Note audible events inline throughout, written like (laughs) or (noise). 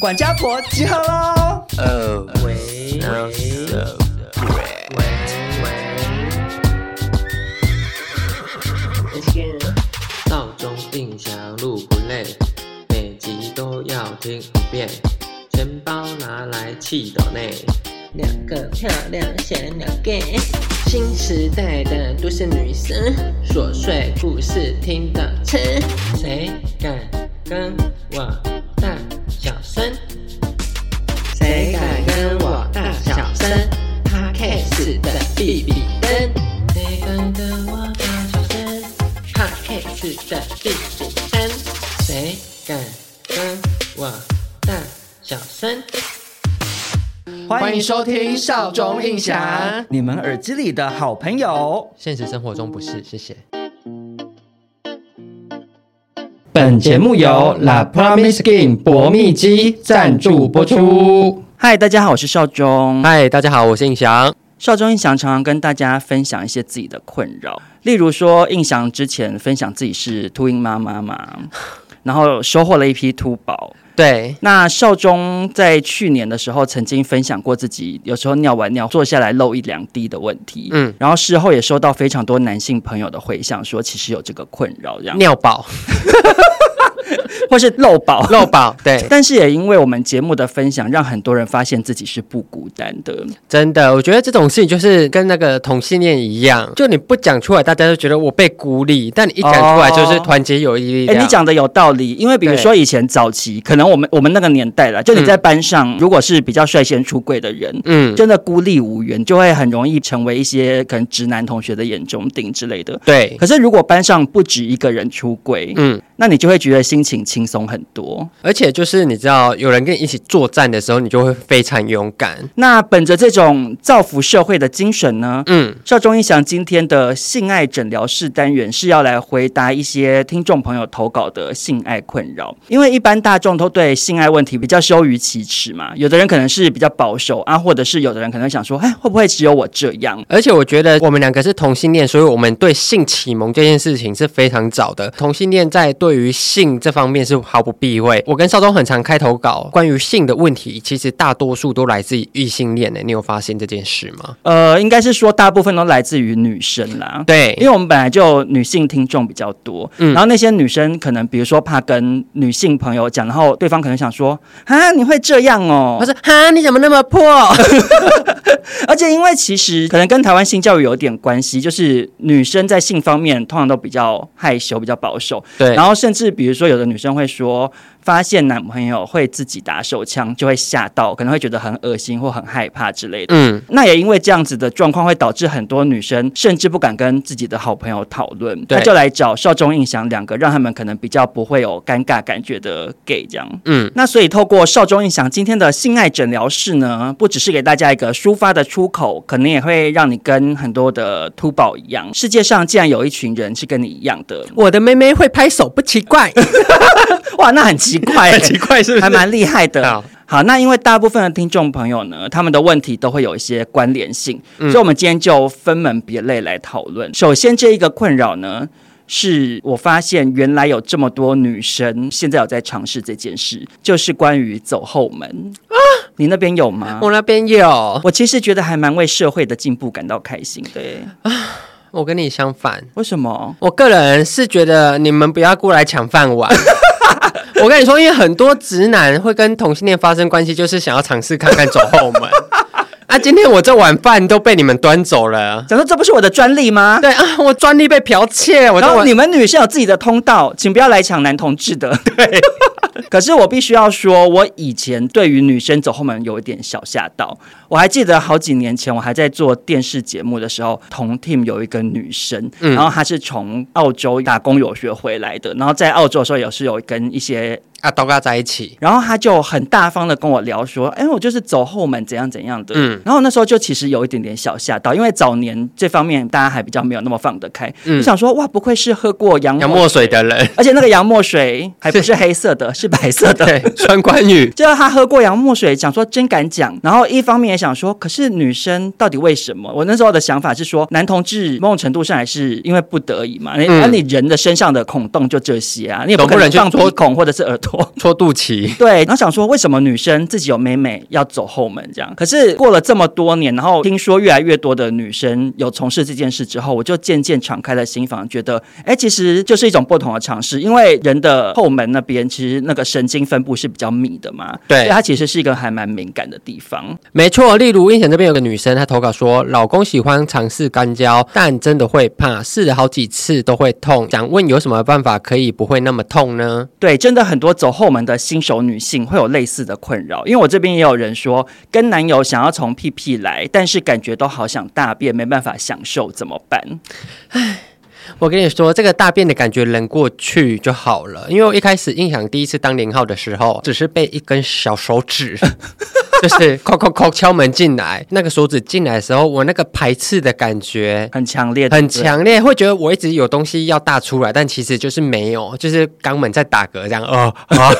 管家婆集合喽！呃，喂喂。喂。喂，闹钟音响录不累，每集都要听一遍，钱包拿来气斗内，两个漂亮小鸟 gay，新时代的都市女生，琐碎故事听得吃，谁敢跟我大小声？谁敢跟我大小声？Podcast 的比比登，谁敢跟我大小声？Podcast 的比比登，谁敢跟我大小声？欢迎收听少中印象，你们耳机里的好朋友。现实生活中不是，谢谢。本节目由 La Promise Skin 薄蜜肌赞助播出。嗨，大家好，我是邵忠。嗨，大家好，我是印翔。邵忠印翔常常跟大家分享一些自己的困扰，例如说，印翔之前分享自己是秃鹰妈妈嘛，然后收获了一批秃宝。对，那少中在去年的时候曾经分享过自己有时候尿完尿坐下来漏一两滴的问题，嗯，然后事后也收到非常多男性朋友的回响，说其实有这个困扰，这样尿宝。(laughs) 或是漏保，漏保，(laughs) 对。但是也因为我们节目的分享，让很多人发现自己是不孤单的。真的，我觉得这种事情就是跟那个同性恋一样，就你不讲出来，大家都觉得我被孤立；但你一讲出来，就是团结友谊。哎，你讲的有道理。因为比如说以前早期，可能我们我们那个年代了，就你在班上，如果是比较率先出柜的人，嗯，真的孤立无援，就会很容易成为一些可能直男同学的眼中钉之类的。对。可是如果班上不止一个人出柜，嗯，那你就会觉得心情轻松很多，而且就是你知道，有人跟你一起作战的时候，你就会非常勇敢。那本着这种造福社会的精神呢，嗯，少中印象今天的性爱诊疗室单元是要来回答一些听众朋友投稿的性爱困扰。因为一般大众都对性爱问题比较羞于启齿嘛，有的人可能是比较保守啊，或者是有的人可能想说，哎，会不会只有我这样？而且我觉得我们两个是同性恋，所以我们对性启蒙这件事情是非常早的。同性恋在对于性这方面是毫不避讳。我跟少中很常开投稿，关于性的问题，其实大多数都来自于异性恋的。你有发现这件事吗？呃，应该是说大部分都来自于女生啦。对，因为我们本来就女性听众比较多，嗯，然后那些女生可能比如说怕跟女性朋友讲，然后对方可能想说啊，你会这样哦？他说哈，你怎么那么破？(laughs) 而且因为其实可能跟台湾性教育有点关系，就是女生在性方面通常都比较害羞，比较保守。对，然后甚至比如说有的女生会说。发现男朋友会自己打手枪，就会吓到，可能会觉得很恶心或很害怕之类的。嗯，那也因为这样子的状况，会导致很多女生甚至不敢跟自己的好朋友讨论，他就来找少中印象两个，让他们可能比较不会有尴尬感觉的 gay 这样。嗯，那所以透过少中印象今天的性爱诊疗室呢，不只是给大家一个抒发的出口，可能也会让你跟很多的秃宝一样，世界上竟然有一群人是跟你一样的。我的妹妹会拍手，不奇怪。(laughs) (laughs) (laughs) 哇，那很奇怪，(laughs) 很奇怪，是不是？还蛮厉害的。好，好，那因为大部分的听众朋友呢，他们的问题都会有一些关联性，嗯、所以我们今天就分门别类来讨论。首先，这一个困扰呢，是我发现原来有这么多女生现在有在尝试这件事，就是关于走后门啊。你那边有吗？我那边有。我其实觉得还蛮为社会的进步感到开心的。啊，我跟你相反。为什么？我个人是觉得你们不要过来抢饭碗。(laughs) 我跟你说，因为很多直男会跟同性恋发生关系，就是想要尝试看看走后门。啊，今天我这碗饭都被你们端走了，想说这不是我的专利吗？对啊，我专利被剽窃。我说你们女生有自己的通道，请不要来抢男同志的。(laughs) 对。(laughs) 可是我必须要说，我以前对于女生走后门有一点小吓到。我还记得好几年前，我还在做电视节目的时候，同 team 有一个女生，嗯、然后她是从澳洲打工游学回来的，然后在澳洲的时候也是有跟一些。啊，都跟他在一起，然后他就很大方的跟我聊说，哎，我就是走后门怎样怎样的，嗯，然后那时候就其实有一点点小吓到，因为早年这方面大家还比较没有那么放得开，嗯，就想说哇，不愧是喝过洋洋墨水的人，(laughs) 而且那个洋墨水还不是黑色的，是，是白色的，(laughs) 对，穿关羽，(laughs) 就他喝过洋墨水，想说真敢讲，然后一方面也想说，可是女生到底为什么？我那时候的想法是说，男同志某种程度上还是因为不得已嘛，那、嗯、你人的身上的孔洞就这些啊，你也不可能放鼻孔或者是耳朵。搓搓 (laughs) 肚脐。对，然后想说为什么女生自己有美美要走后门这样？可是过了这么多年，然后听说越来越多的女生有从事这件事之后，我就渐渐敞开了心房，觉得哎，其实就是一种不同的尝试。因为人的后门那边其实那个神经分布是比较密的嘛，对，它其实是一个还蛮敏感的地方。没错，例如印象这边有个女生，她投稿说，老公喜欢尝试干胶，但真的会怕，试了好几次都会痛。想问有什么办法可以不会那么痛呢？对，真的很多走后门的新手女性会有类似的困扰，因为我这边也有人说，跟男友想要从屁屁来，但是感觉都好想大便，没办法享受，怎么办？唉。我跟你说，这个大便的感觉忍过去就好了。因为我一开始印象第一次当零号的时候，只是被一根小手指，(laughs) 就是敲敲敲敲门进来。那个手指进来的时候，我那个排斥的感觉很强烈，很强烈，会觉得我一直有东西要大出来，但其实就是没有，就是肛门在打嗝这样。哦啊。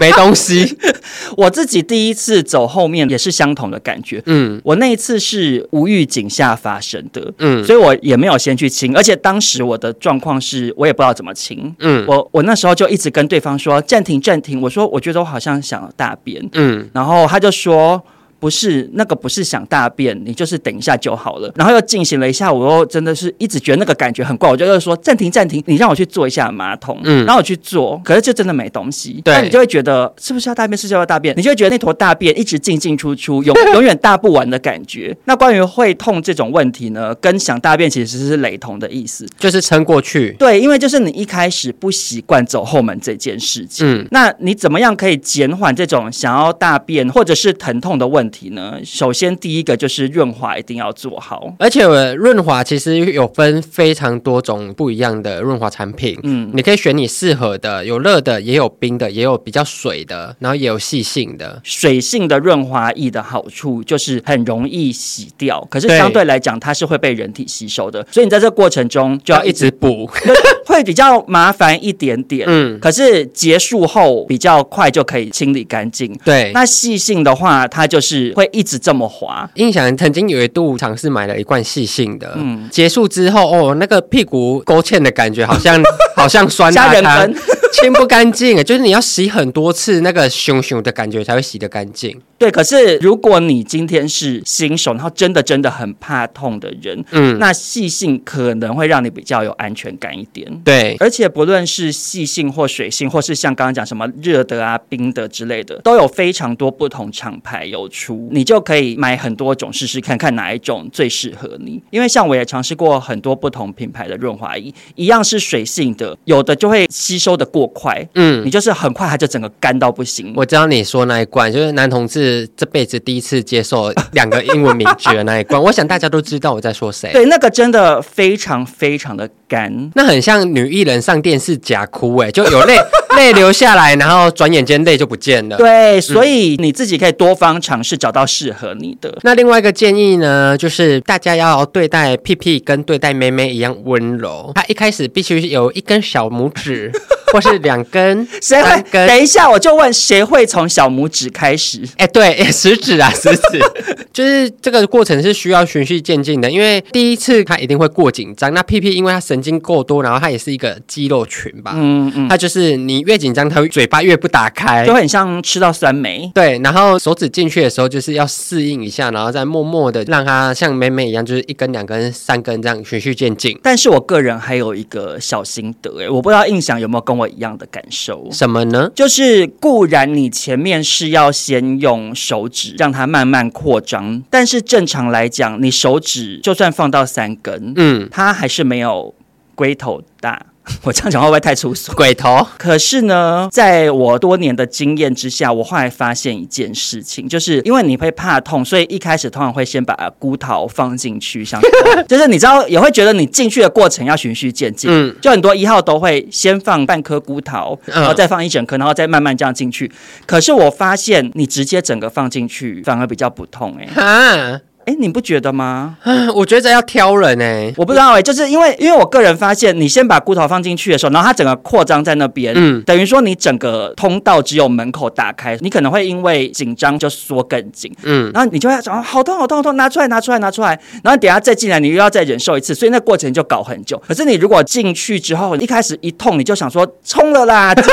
没东西，(laughs) 我自己第一次走后面也是相同的感觉。嗯，我那一次是无预警下发生的。嗯，所以我也没有先去亲，而且当时我的状况是我也不知道怎么亲。嗯，我我那时候就一直跟对方说暂停暂停，我说我觉得我好像想大便。嗯，然后他就说。不是那个，不是想大便，你就是等一下就好了。然后又进行了一下，我又真的是一直觉得那个感觉很怪，我就又说暂停暂停，你让我去坐一下马桶。嗯，然后我去坐，可是就真的没东西。对，那你就会觉得是不是要大便？是不是要大便？你就会觉得那坨大便一直进进出出，永 (laughs) 永远大不完的感觉。那关于会痛这种问题呢，跟想大便其实是雷同的意思，就是撑过去。对，因为就是你一开始不习惯走后门这件事情。嗯，那你怎么样可以减缓这种想要大便或者是疼痛的问题？题呢？首先，第一个就是润滑一定要做好，而且润滑其实有分非常多种不一样的润滑产品。嗯，你可以选你适合的，有热的，也有冰的，也有比较水的，然后也有细性的。水性的润滑液的好处就是很容易洗掉，可是相对来讲它是会被人体吸收的，所以你在这个过程中就要一直补，(laughs) 会比较麻烦一点点。嗯，可是结束后比较快就可以清理干净。对，那细性的话，它就是。会一直这么滑。印象曾经有一度尝试买了一罐细性的，嗯，结束之后哦，那个屁股勾芡的感觉好像 (laughs) 好像酸辣汤，清不干净，就是你要洗很多次，那个熊熊的感觉才会洗得干净。对，可是如果你今天是新手，然后真的真的很怕痛的人，嗯，那细性可能会让你比较有安全感一点。对，而且不论是细性或水性，或是像刚刚讲什么热的啊、冰的之类的，都有非常多不同厂牌有出，你就可以买很多种试试看看哪一种最适合你。因为像我也尝试过很多不同品牌的润滑液，一样是水性的，有的就会吸收的过快，嗯，你就是很快它就整个干到不行。我知道你说那一罐就是男同志。是这辈子第一次接受两个英文名字的那一关，我想大家都知道我在说谁。对，那个真的非常非常的干，那很像女艺人上电视假哭，哎，就有泪 (laughs) 泪流下来，然后转眼间泪就不见了。对，所以你自己可以多方尝试，找到适合你的。那另外一个建议呢，就是大家要对待屁屁跟对待妹妹一样温柔。他一开始必须有一根小拇指。(laughs) 或是两根，谁会？根等一下，我就问，谁会从小拇指开始？哎、欸，对，欸、食指啊，(laughs) 食指，就是这个过程是需要循序渐进的，因为第一次他一定会过紧张。那屁屁因为他神经过多，然后它也是一个肌肉群吧，嗯嗯，它就是你越紧张，它嘴巴越不打开，就很像吃到酸梅。对，然后手指进去的时候，就是要适应一下，然后再默默的让它像妹妹一样，就是一根、两根、三根这样循序渐进。但是我个人还有一个小心得，哎，我不知道印象有没有跟我。一样的感受，什么呢？就是固然你前面是要先用手指让它慢慢扩张，但是正常来讲，你手指就算放到三根，嗯，它还是没有龟头大。(laughs) 我这样讲会不会太粗俗？鬼头。可是呢，在我多年的经验之下，我后来发现一件事情，就是因为你会怕痛，所以一开始通常会先把骨头放进去，像 (laughs) 就是你知道也会觉得你进去的过程要循序渐进。嗯，就很多一号都会先放半颗骨头，然后再放一整颗，然后再慢慢这样进去。可是我发现你直接整个放进去反而比较不痛，欸，哎。哎，你不觉得吗？(laughs) 我觉得要挑人哎，我不知道哎，就是因为因为我个人发现，你先把骨头放进去的时候，然后它整个扩张在那边，嗯，等于说你整个通道只有门口打开，你可能会因为紧张就缩更紧，嗯，然后你就会想好痛好痛好痛，拿出来拿出来拿出来，然后等下再进来，你又要再忍受一次，所以那过程就搞很久。可是你如果进去之后，一开始一痛你就想说冲了啦，直接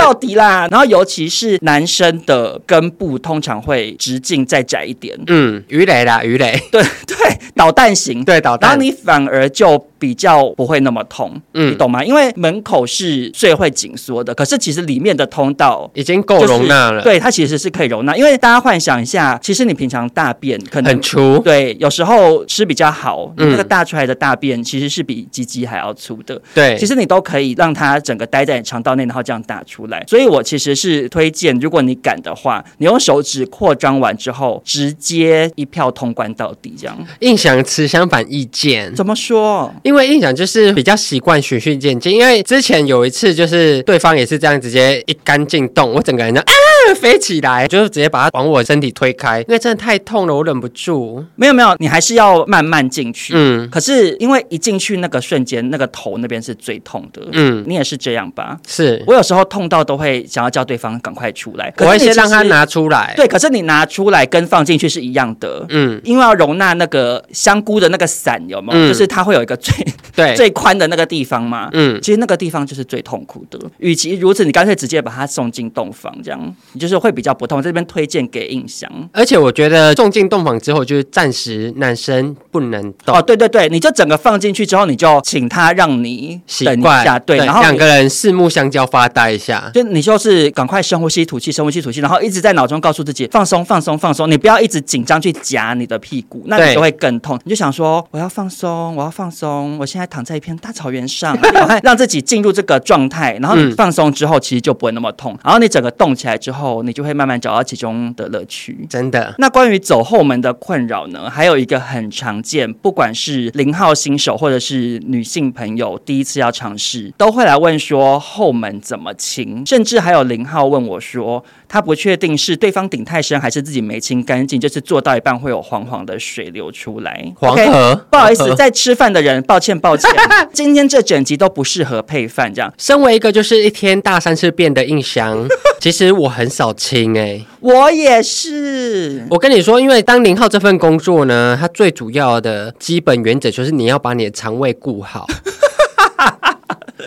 到底啦。然后尤其是男生的根部通常会直径再窄一点。嗯，鱼雷啦，鱼雷。对对，导弹型。对导弹。然后你反而就。比较不会那么痛，嗯，你懂吗？因为门口是最会紧缩的，可是其实里面的通道已经够容纳了。对，它其实是可以容纳。因为大家幻想一下，其实你平常大便可能很粗，对，有时候吃比较好，你那个大出来的大便其实是比鸡鸡还要粗的。对，其实你都可以让它整个待在你肠道内，然后这样打出来。所以我其实是推荐，如果你敢的话，你用手指扩张完之后，直接一票通关到底，这样。印象持相反意见，怎么说？因为印象就是。比较习惯循序渐进，因为之前有一次就是对方也是这样直接一干净动，我整个人就啊飞起来，就是直接把他往我身体推开，因为真的太痛了，我忍不住。没有没有，你还是要慢慢进去。嗯，可是因为一进去那个瞬间，那个头那边是最痛的。嗯，你也是这样吧？是我有时候痛到都会想要叫对方赶快出来，我会先让他拿出来。对，可是你拿出来跟放进去是一样的。嗯，因为要容纳那个香菇的那个伞，有没有？嗯，就是它会有一个最对最宽的那个地方嘛，嗯，其实那个地方就是最痛苦的。与其如此，你干脆直接把它送进洞房，这样你就是会比较不痛。这边推荐给印象，而且我觉得送进洞房之后，就是暂时男生不能动。哦，对对对，你就整个放进去之后，你就请他让你等一下，对，然后两个人四目相交发呆一下，就你就是赶快深呼吸吐气，深呼吸吐气，然后一直在脑中告诉自己放松放松放松，你不要一直紧张去夹你的屁股，那你就会更痛。你就想说我要放松，我要放松，我现在躺在一片大草原上，(laughs) 让自己进入这个状态，然后你放松之后，其实就不会那么痛。然后你整个动起来之后，你就会慢慢找到其中的乐趣。真的。那关于走后门的困扰呢？还有一个很常见，不管是零号新手或者是女性朋友第一次要尝试，都会来问说后门怎么清，甚至还有零号问我说，他不确定是对方顶太深还是自己没清干净，就是做到一半会有黄黄的水流出来。黄河，okay, 不好意思，在吃饭的人，抱歉抱歉，(laughs) 今天这整集都不适合配饭。这样，身为一个就是一天大三次便的印象，(laughs) 其实我很少清哎、欸，我也是。我跟你说，因为当零号这份工作呢，它最主要的基本原则就是你要把你的肠胃顾好。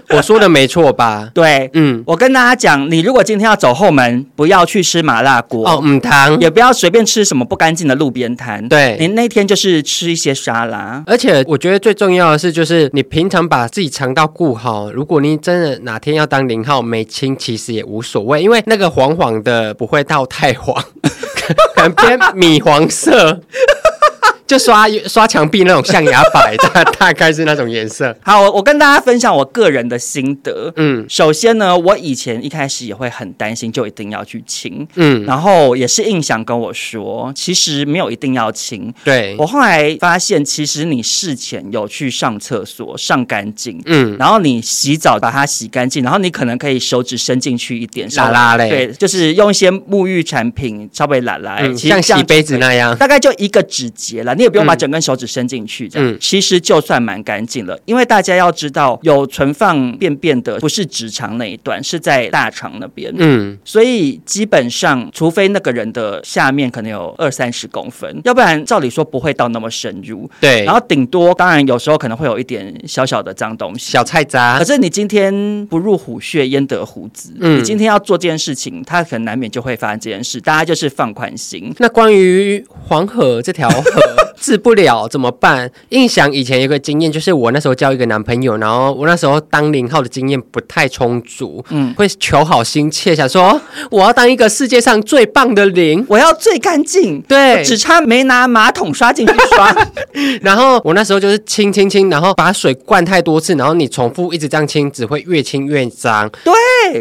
(laughs) 我说的没错吧？对，嗯，我跟大家讲，你如果今天要走后门，不要去吃麻辣锅哦，母汤，也不要随便吃什么不干净的路边摊。对，你那天就是吃一些沙拉。而且我觉得最重要的是，就是你平常把自己肠道顾好。如果你真的哪天要当零号没清，其实也无所谓，因为那个黄黄的不会到太黄，(laughs) 可能偏米黄色。就刷刷墙壁那种象牙白，大大概是那种颜色。(laughs) 好，我我跟大家分享我个人的心得。嗯，首先呢，我以前一开始也会很担心，就一定要去清。嗯，然后也是印象跟我说，其实没有一定要清。对，我后来发现，其实你事前有去上厕所上干净，嗯，然后你洗澡把它洗干净，然后你可能可以手指伸进去一点，拉拉嘞，对，就是用一些沐浴产品稍微拉拉，嗯，像洗杯子那样，大概就一个指节了。你也不用把整根手指伸进去，这样、嗯、其实就算蛮干净了。因为大家要知道，有存放便便的不是直肠那一段，是在大肠那边。嗯，所以基本上，除非那个人的下面可能有二三十公分，要不然照理说不会到那么深入。对，然后顶多当然有时候可能会有一点小小的脏东西、小菜渣。可是你今天不入虎穴，焉得虎子？嗯，你今天要做这件事情，它可能难免就会发生这件事。大家就是放宽心。那关于黄河这条河。治不了怎么办？印象以前有个经验，就是我那时候交一个男朋友，然后我那时候当零号的经验不太充足，嗯，会求好心切，想说我要当一个世界上最棒的零，我要最干净，对，只差没拿马桶刷进去刷。(laughs) 然后我那时候就是清清清，然后把水灌太多次，然后你重复一直这样清，只会越清越脏。对，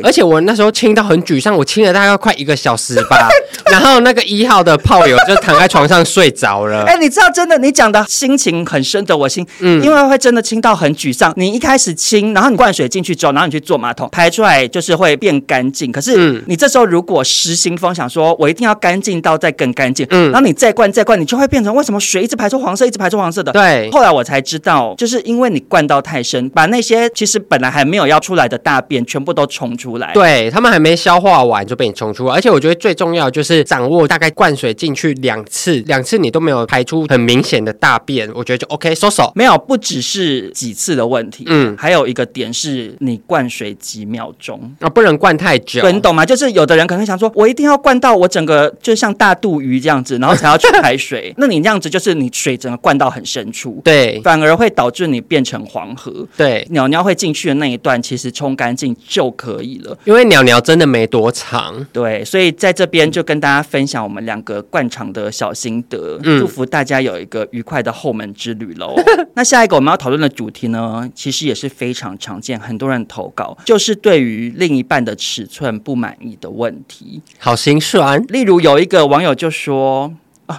而且我那时候清到很沮丧，我清了大概快一个小时吧，(laughs) 然后那个一号的炮友就躺在床上睡着了。(laughs) 哎，你知道？真的，你讲的心情很深得我心，嗯，因为会真的清到很沮丧。你一开始清，然后你灌水进去之后，然后你去坐马桶排出来，就是会变干净。可是你这时候如果失心疯，想说我一定要干净到再更干净，嗯，然后你再灌再灌，你就会变成为什么水一直排出黄色，一直排出黄色的？对。后来我才知道，就是因为你灌到太深，把那些其实本来还没有要出来的大便全部都冲出来。对，他们还没消化完就被你冲出来。而且我觉得最重要就是就是掌握大概灌水进去两次，两次你都没有排出很明显的大便，我觉得就 OK 收手。没有，不只是几次的问题，嗯，还有一个点是你灌水几秒钟啊，不能灌太久。对，你懂吗？就是有的人可能想说，我一定要灌到我整个就像大肚鱼这样子，然后才要去排水。(laughs) 那你那样子就是你水整个灌到很深处，对，反而会导致你变成黄河。对，鸟鸟会进去的那一段，其实冲干净就可以了，因为鸟鸟真的没多长。对，所以在这边就跟大家分享我们两个惯常的小心得，嗯、祝福大家有一个愉快的后门之旅喽。(laughs) 那下一个我们要讨论的主题呢，其实也是非常常见，很多人投稿，就是对于另一半的尺寸不满意的问题，好心酸。例如有一个网友就说。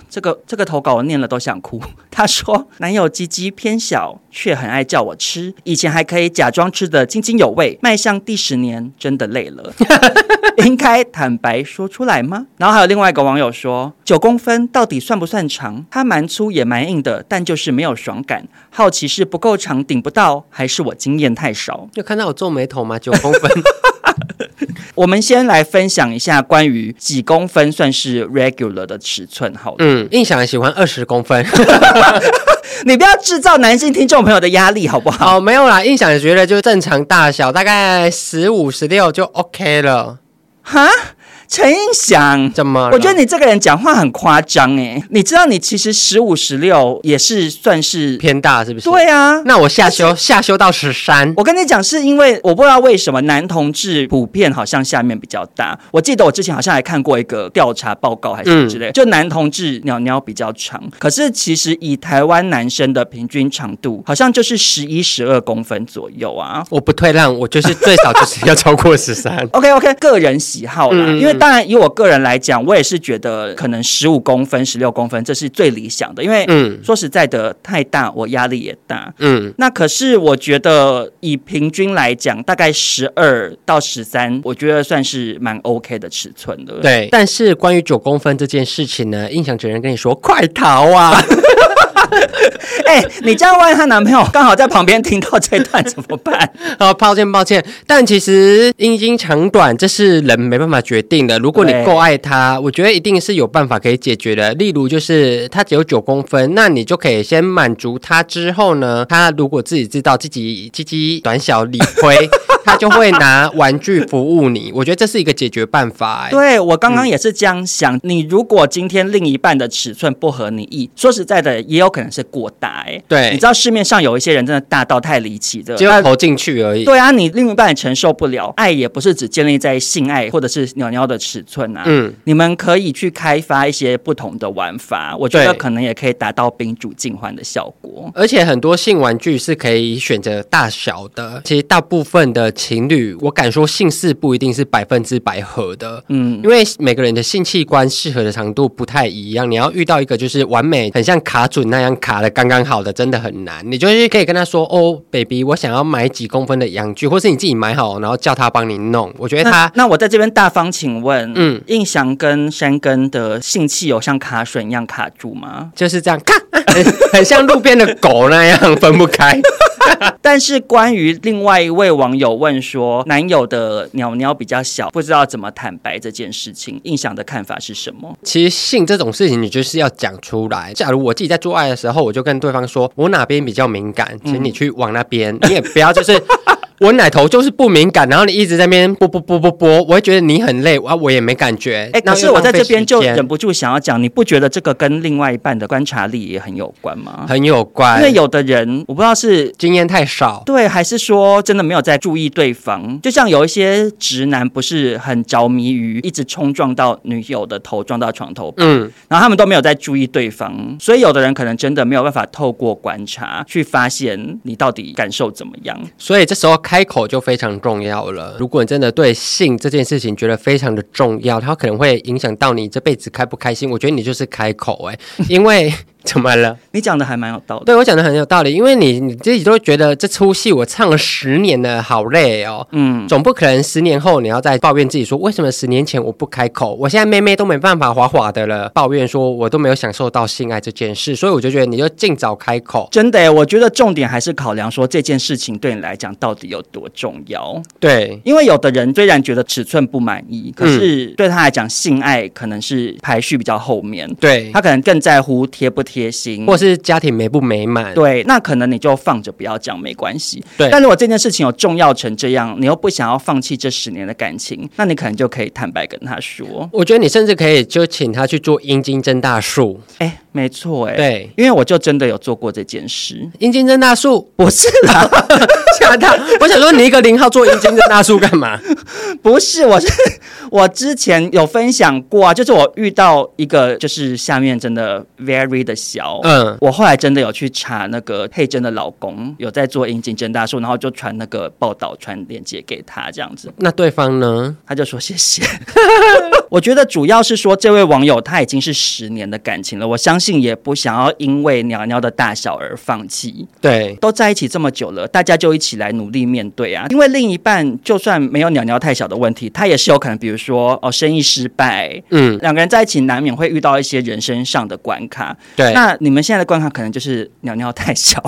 这个这个投稿我念了都想哭。他说，男友鸡鸡偏小，却很爱叫我吃，以前还可以假装吃得津津有味，迈向第十年真的累了，(laughs) 应该坦白说出来吗？然后还有另外一个网友说，九公分到底算不算长？它蛮粗也蛮硬的，但就是没有爽感。好奇是不够长顶不到，还是我经验太少？有看到我皱眉头吗？九公分。我们先来分享一下关于几公分算是 regular 的尺寸，好了。嗯，印象喜欢二十公分，(laughs) 你不要制造男性听众朋友的压力，好不好？哦，没有啦，印象觉得就正常大小，大概十五、十六就 OK 了。哈？陈映祥，怎么？我觉得你这个人讲话很夸张哎！你知道你其实十五十六也是算是偏大，是不是？对啊，那我下修下修到十三。我跟你讲，是因为我不知道为什么男同志普遍好像下面比较大。我记得我之前好像还看过一个调查报告还是什么之类，就男同志鸟鸟比较长，可是其实以台湾男生的平均长度，好像就是十一十二公分左右啊。我不退让，我就是最少就是要超过十三。(laughs) OK OK，个人喜好啦，因为。当然，以我个人来讲，我也是觉得可能十五公分、十六公分这是最理想的，因为嗯，说实在的，太大我压力也大。嗯，那可是我觉得以平均来讲，大概十二到十三，我觉得算是蛮 OK 的尺寸的。对，但是关于九公分这件事情呢，印象只能跟你说，快逃啊！(laughs) (laughs) 哎、欸，你这样万一她男朋友刚好在旁边听到这段怎么办？(laughs) 哦，抱歉抱歉，但其实阴茎长短这是人没办法决定的。如果你够爱他，我觉得一定是有办法可以解决的。例如，就是他只有九公分，那你就可以先满足他。之后呢，他如果自己知道自己鸡鸡短小理亏。他就会拿玩具服务你，我觉得这是一个解决办法。对，我刚刚也是这样想。你如果今天另一半的尺寸不合你意，说实在的，也有可能是过大。哎，对，你知道市面上有一些人真的大到太离奇的，只要投进去而已。对啊，你另一半也承受不了。爱也不是只建立在性爱或者是鸟鸟的尺寸啊。嗯，你们可以去开发一些不同的玩法，我觉得可能也可以达到宾主尽欢的效果。而且很多性玩具是可以选择大小的，其实大部分的。情侣，我敢说性事不一定是百分之百合的，嗯，因为每个人的性器官适合的长度不太一样，你要遇到一个就是完美，很像卡准那样卡的刚刚好的，真的很难。你就是可以跟他说，哦，baby，我想要买几公分的阳具，或是你自己买好，然后叫他帮你弄。我觉得他，那，那我在这边大方请问，嗯，印翔跟山根的性器有像卡榫一样卡住吗？就是这样，卡，很，(laughs) 很像路边的狗那样分不开。(laughs) 但是关于另外一位网友问说，男友的鸟鸟比较小，不知道怎么坦白这件事情，印象的看法是什么？其实性这种事情，你就是要讲出来。假如我自己在做爱的时候，我就跟对方说，我哪边比较敏感，请你去往那边，你也不要就是。我奶头就是不敏感，然后你一直在那边啵啵啵啵啵，我会觉得你很累，啊，我也没感觉。哎，可是我在这边就忍不住想要讲，你不觉得这个跟另外一半的观察力也很有关吗？很有关，因为有的人我不知道是经验太少，对，还是说真的没有在注意对方。就像有一些直男不是很着迷于一直冲撞到女友的头，撞到床头，嗯，然后他们都没有在注意对方，所以有的人可能真的没有办法透过观察去发现你到底感受怎么样。所以这时候。开口就非常重要了。如果你真的对性这件事情觉得非常的重要，它可能会影响到你这辈子开不开心。我觉得你就是开口哎、因为 (laughs) 怎么了？你讲的还蛮有道理。对，我讲的很有道理，因为你你自己都觉得这出戏我唱了十年了，好累哦。嗯，总不可能十年后你要再抱怨自己说，为什么十年前我不开口？我现在妹妹都没办法滑滑的了，抱怨说我都没有享受到性爱这件事，所以我就觉得你就尽早开口。真的，我觉得重点还是考量说这件事情对你来讲到底有多重要。对，因为有的人虽然觉得尺寸不满意，可是对他来讲，性爱可能是排序比较后面。对，他可能更在乎贴不贴。贴心，或是家庭美不美满？对，那可能你就放着不要讲，没关系。对，但如果这件事情有重要成这样，你又不想要放弃这十年的感情，那你可能就可以坦白跟他说。我觉得你甚至可以就请他去做阴茎增大术。哎，没错，哎，对，因为我就真的有做过这件事。阴茎增大术不是啦，(laughs) 吓到！我想说你一个零号做阴茎增大术干嘛？不是，我是 (laughs) 我之前有分享过啊，就是我遇到一个就是下面真的 very 的。小，嗯，我后来真的有去查那个佩珍的老公有在做阴茎增大术，然后就传那个报道传链接给他，这样子。那对方呢？他就说谢谢。(laughs) 我觉得主要是说这位网友他已经是十年的感情了，我相信也不想要因为鸟鸟的大小而放弃。对，都在一起这么久了，大家就一起来努力面对啊。因为另一半就算没有鸟鸟太小的问题，他也是有可能，比如说哦生意失败，嗯，两个人在一起难免会遇到一些人生上的关卡。对。那你们现在的关卡可能就是鸟鸟太小，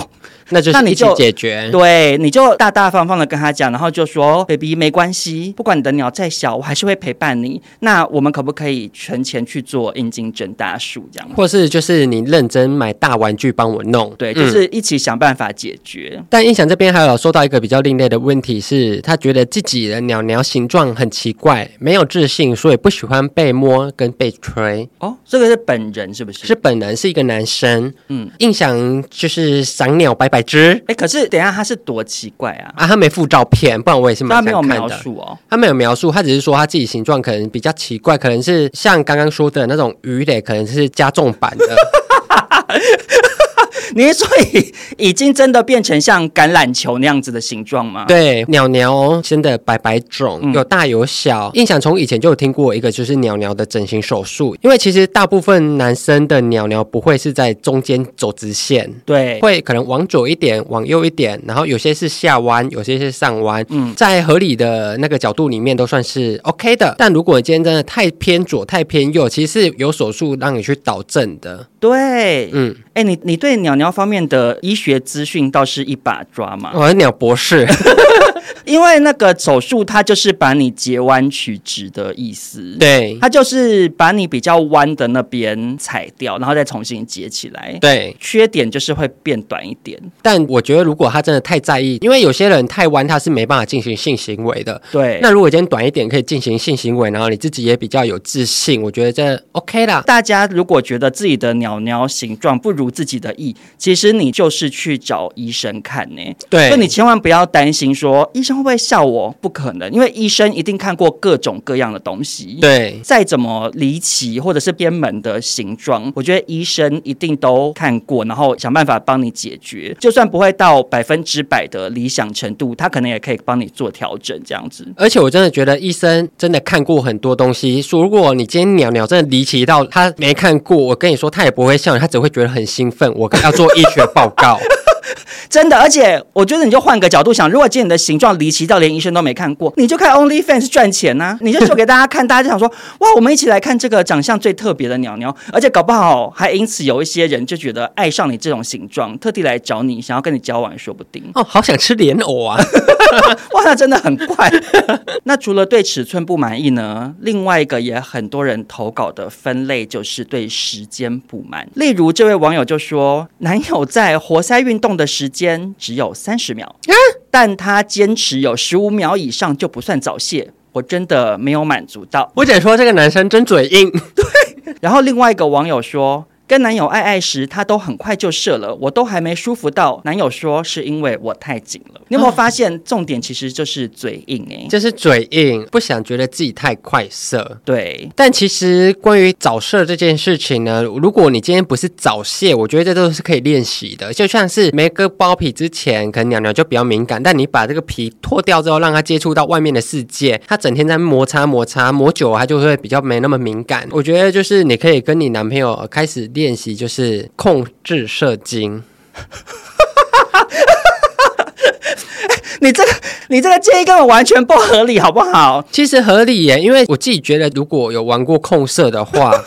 那就是你就解决。对，你就大大方方的跟他讲，然后就说：“baby，没关系，不管你的鸟再小，我还是会陪伴你。那我们可不可以存钱去做阴茎整大术这样？或是就是你认真买大玩具帮我弄？对，就是一起想办法解决。嗯、但印象这边还有说到一个比较另类的问题是，他觉得自己的鸟鸟形状很奇怪，没有自信，所以不喜欢被摸跟被吹。哦，这个是本人是不是？是本人，是一个男。生，嗯，印象就是赏鸟百百只，哎、欸，可是等一下他是多奇怪啊！啊，他没附照片，不然我也是蛮想看的。他没有描述哦，他没有描述，他只是说他自己形状可能比较奇怪，可能是像刚刚说的那种鱼类，可能是加重版的。(laughs) (laughs) 你所以已经真的变成像橄榄球那样子的形状吗？对，鸟鸟真的百百种，有大有小。印象从以前就有听过一个，就是鸟鸟的整形手术。因为其实大部分男生的鸟鸟不会是在中间走直线，对，会可能往左一点，往右一点，然后有些是下弯，有些是上弯。嗯，在合理的那个角度里面都算是 OK 的。但如果你今天真的太偏左、太偏右，其实是有手术让你去导正的。对，嗯，哎、欸，你你对鸟鸟方面的医学资讯倒是一把抓嘛？我是鸟博士。因为那个手术，它就是把你截弯取直的意思。对，它就是把你比较弯的那边裁掉，然后再重新截起来。对，缺点就是会变短一点。但我觉得，如果他真的太在意，因为有些人太弯，他是没办法进行性行为的。对，那如果今天短一点可以进行性行为，然后你自己也比较有自信，我觉得这 OK 啦。大家如果觉得自己的鸟鸟形状不如自己的意，其实你就是去找医生看呢。对，就你千万不要担心说医生。会不会笑我？不可能，因为医生一定看过各种各样的东西。对，再怎么离奇或者是边门的形状，我觉得医生一定都看过，然后想办法帮你解决。就算不会到百分之百的理想程度，他可能也可以帮你做调整，这样子。而且我真的觉得医生真的看过很多东西。说如果你今天鸟鸟真的离奇到他没看过，我跟你说他也不会笑，他只会觉得很兴奋。我要做医学报告。(laughs) 真的，而且我觉得你就换个角度想，如果今天你的形状离奇到连医生都没看过，你就看 OnlyFans 赚钱呢、啊？你就秀给大家看，大家就想说，哇，我们一起来看这个长相最特别的鸟鸟，而且搞不好还因此有一些人就觉得爱上你这种形状，特地来找你，想要跟你交往，说不定。哦，(laughs) 好想吃莲藕啊！(laughs) 哇，那真的很怪。那除了对尺寸不满意呢？另外一个也很多人投稿的分类就是对时间不满。例如这位网友就说，男友在活塞运动的时间只有三十秒，但他坚持有十五秒以上就不算早泄，我真的没有满足到。我只能说这个男生真嘴硬。(laughs) 对。然后另外一个网友说。跟男友爱爱时，他都很快就射了，我都还没舒服到。男友说是因为我太紧了。你有没有发现，重点其实就是嘴硬哎、欸，就是嘴硬，不想觉得自己太快射。对，但其实关于早射这件事情呢，如果你今天不是早泄，我觉得这都是可以练习的。就像是没割包皮之前，可能鸟鸟就比较敏感，但你把这个皮脱掉之后，让它接触到外面的世界，它整天在摩擦摩擦，磨久了它就会比较没那么敏感。我觉得就是你可以跟你男朋友开始。练习，就是控制射精。(laughs) 你这个，你这个建议根本完全不合理，好不好？其实合理耶，因为我自己觉得，如果有玩过控射的话。(laughs)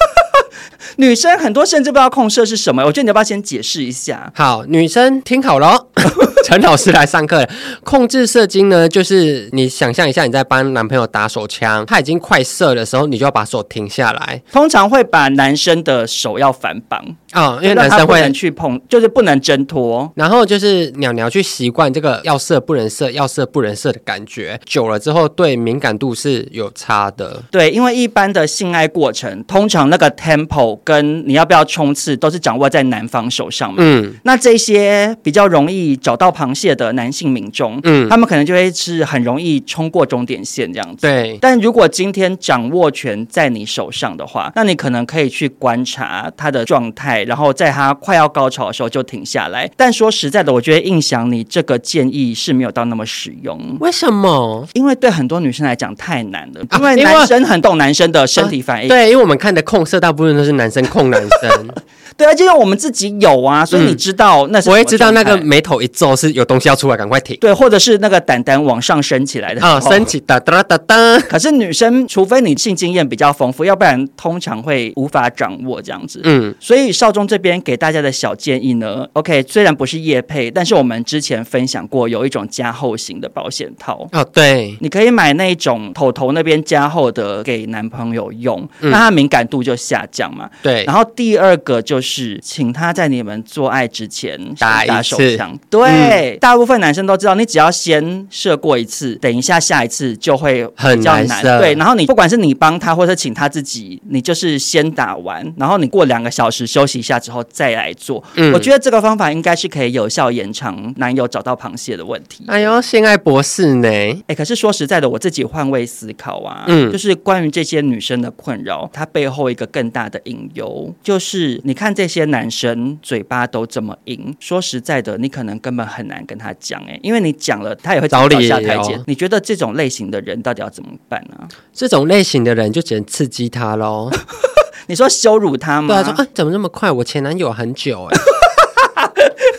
女生很多甚至不知道控射是什么，我觉得你要不要先解释一下？好，女生听好了，(laughs) 陈老师来上课了。控制射精呢，就是你想象一下，你在帮男朋友打手枪，他已经快射的时候，你就要把手停下来。通常会把男生的手要反绑啊、哦，因为男生会去碰，就是不能挣脱。然后就是鸟鸟去习惯这个要射不能射，要射不能射的感觉，久了之后对敏感度是有差的。对，因为一般的性爱过程，通常那个 tempo。跟你要不要冲刺都是掌握在男方手上嘛。嗯，那这些比较容易找到螃蟹的男性民众，嗯，他们可能就会是很容易冲过终点线这样子。对，但如果今天掌握权在你手上的话，那你可能可以去观察他的状态，然后在他快要高潮的时候就停下来。但说实在的，我觉得印象你这个建议是没有到那么实用。为什么？因为对很多女生来讲太难了，因为男生很懂男生的身体反应。啊，对，因为我们看的控色大部分都是男生。控男生，(laughs) 对啊，就因为我们自己有啊，所以你知道那是、嗯、我也知道那个眉头一皱是有东西要出来，赶快停。对，或者是那个胆胆往上升起来的啊，升起哒哒哒哒。可是女生，除非你性经验比较丰富，要不然通常会无法掌握这样子。嗯，所以少中这边给大家的小建议呢，OK，虽然不是夜配，但是我们之前分享过有一种加厚型的保险套哦，对，你可以买那种头头那边加厚的给男朋友用，嗯、那他敏感度就下降嘛。对，然后第二。二个就是请他在你们做爱之前打打手枪，对、嗯，大部分男生都知道，你只要先射过一次，等一下下一次就会比较难，很难。对，然后你不管是你帮他，或者请他自己，你就是先打完，然后你过两个小时休息一下之后再来做。嗯，我觉得这个方法应该是可以有效延长男友找到螃蟹的问题。哎呦，性爱博士呢？哎，可是说实在的，我自己换位思考啊，嗯，就是关于这些女生的困扰，它背后一个更大的隐忧就。是，你看这些男生嘴巴都这么硬，说实在的，你可能根本很难跟他讲哎，因为你讲了，他也会找下台阶。你觉得这种类型的人到底要怎么办呢？这种类型的人就只能刺激他喽。(laughs) 你说羞辱他吗？对啊，说啊，怎么那么快？我前男友很久哎。(laughs) (laughs)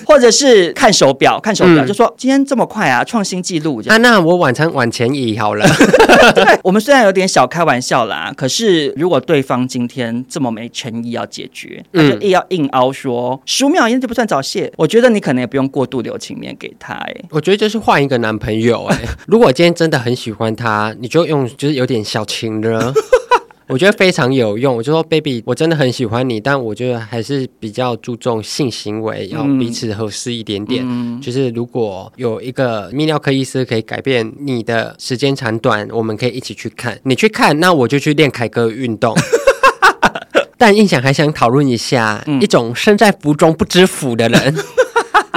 或者是看手表，看手表、嗯、就说今天这么快啊，创新纪录。啊，那我晚餐往前移好了。(laughs) 对，我们虽然有点小开玩笑啦，可是如果对方今天这么没诚意要解决，嗯，他就硬要硬凹说十五秒以内就不算早泄，我觉得你可能也不用过度留情面给他。哎，我觉得就是换一个男朋友。哎，如果今天真的很喜欢他，你就用就是有点小情了。我觉得非常有用。我就说，baby，我真的很喜欢你，但我觉得还是比较注重性行为，要彼此合适一点点。嗯、就是如果有一个泌尿科医师可以改变你的时间长短，我们可以一起去看。你去看，那我就去练凯歌运动。(laughs) 但印象还想讨论一下、嗯，一种身在福中不知福的人。(laughs)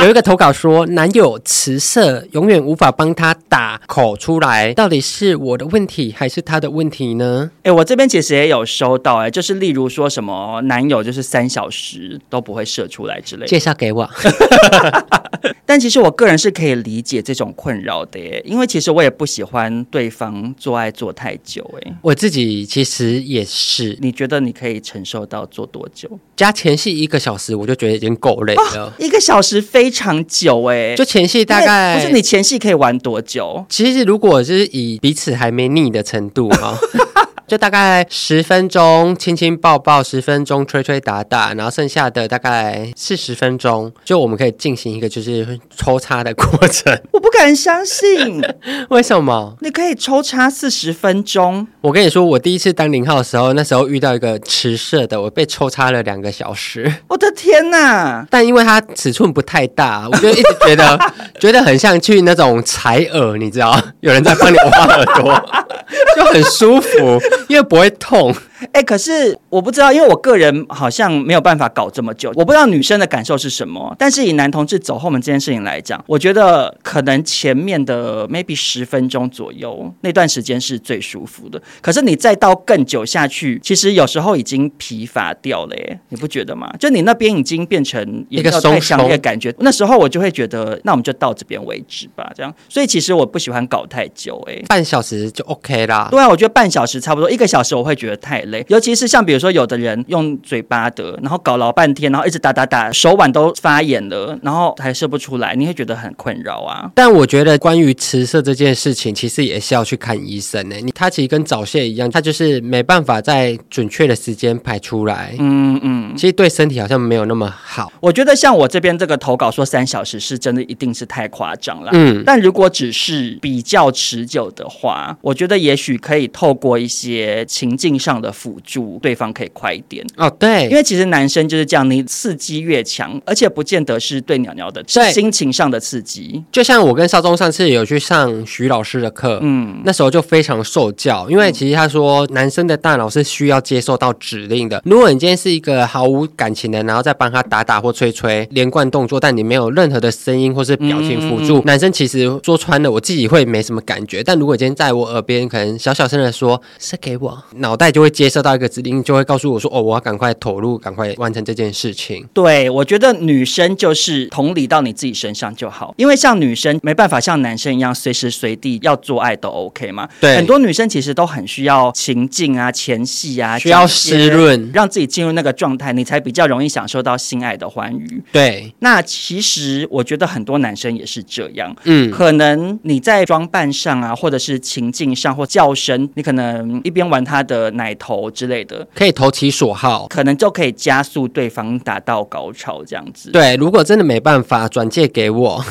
有一个投稿说，男友迟射，永远无法帮他打口出来，到底是我的问题还是他的问题呢？哎、欸，我这边其实也有收到、欸，哎，就是例如说什么男友就是三小时都不会射出来之类的，介绍给我。(laughs) 但其实我个人是可以理解这种困扰的耶，因为其实我也不喜欢对方做爱做太久，哎，我自己其实也是。你觉得你可以承受到做多久？加前戏一个小时，我就觉得已经够累了。哦、一个小时非常久，哎，就前戏大概不是你前戏可以玩多久？其实如果是以彼此还没腻的程度哈。(laughs) 就大概十分钟亲亲抱抱，十分钟吹吹打打，然后剩下的大概四十分钟，就我们可以进行一个就是抽插的过程。(laughs) 我不敢相信，为什么？你可以抽插四十分钟？我跟你说，我第一次当零号的时候，那时候遇到一个迟射的，我被抽插了两个小时。我的天哪！但因为它尺寸不太大，我就一直觉得 (laughs) 觉得很像去那种采耳，你知道，有人在帮你挖耳朵，(laughs) 就很舒服。因为不会痛。哎、欸，可是我不知道，因为我个人好像没有办法搞这么久。我不知道女生的感受是什么，但是以男同志走后门这件事情来讲，我觉得可能前面的 maybe 十分钟左右那段时间是最舒服的。可是你再到更久下去，其实有时候已经疲乏掉了，耶，你不觉得吗？就你那边已经变成一个太强烈的感觉，那时候我就会觉得，那我们就到这边为止吧，这样。所以其实我不喜欢搞太久，哎，半小时就 OK 啦。对啊，我觉得半小时差不多，一个小时我会觉得太累。累。尤其是像比如说有的人用嘴巴的，然后搞老半天，然后一直打打打，手腕都发炎了，然后还射不出来，你会觉得很困扰啊。但我觉得关于迟射这件事情，其实也是要去看医生呢。你他其实跟早泄一样，他就是没办法在准确的时间排出来。嗯嗯，其实对身体好像没有那么好。我觉得像我这边这个投稿说三小时是真的，一定是太夸张了。嗯，但如果只是比较持久的话，我觉得也许可以透过一些情境上的辅助，对方可以快一点。哦，对，因为其实男生就是这样，你刺激越强，而且不见得是对鸟鸟的，是心情上的刺激。就像我跟少宗上次有去上徐老师的课，嗯，那时候就非常受教，因为其实他说男生的大脑是需要接受到指令的。如果你今天是一个毫无感情的，然后再帮他打打或吹吹连贯动作，但你没有任何的声音或是表情辅助，嗯嗯嗯，男生其实说穿了，我自己会没什么感觉。但如果今天在我耳边可能小小声的说“是给我”，脑袋就会接受到一个指令，就会告诉我说：“哦，我要赶快投入，赶快完成这件事情。”对，我觉得女生就是同理到你自己身上就好，因为像女生没办法像男生一样随时随地要做爱都 OK 嘛。对，很多女生其实都很需要情境啊、前戏啊，需要湿润，让自己进入那个状态，你才比较容易享受到性爱的欢愉。对，那其实我觉得很多男生也是这样。嗯，可能你在装扮上啊，或者是情境上或叫声，你可能一边玩他的奶头之类的，可以投其所好，可能就可以加速对方达到高潮这样子。对，如果真的没办法，转借给我。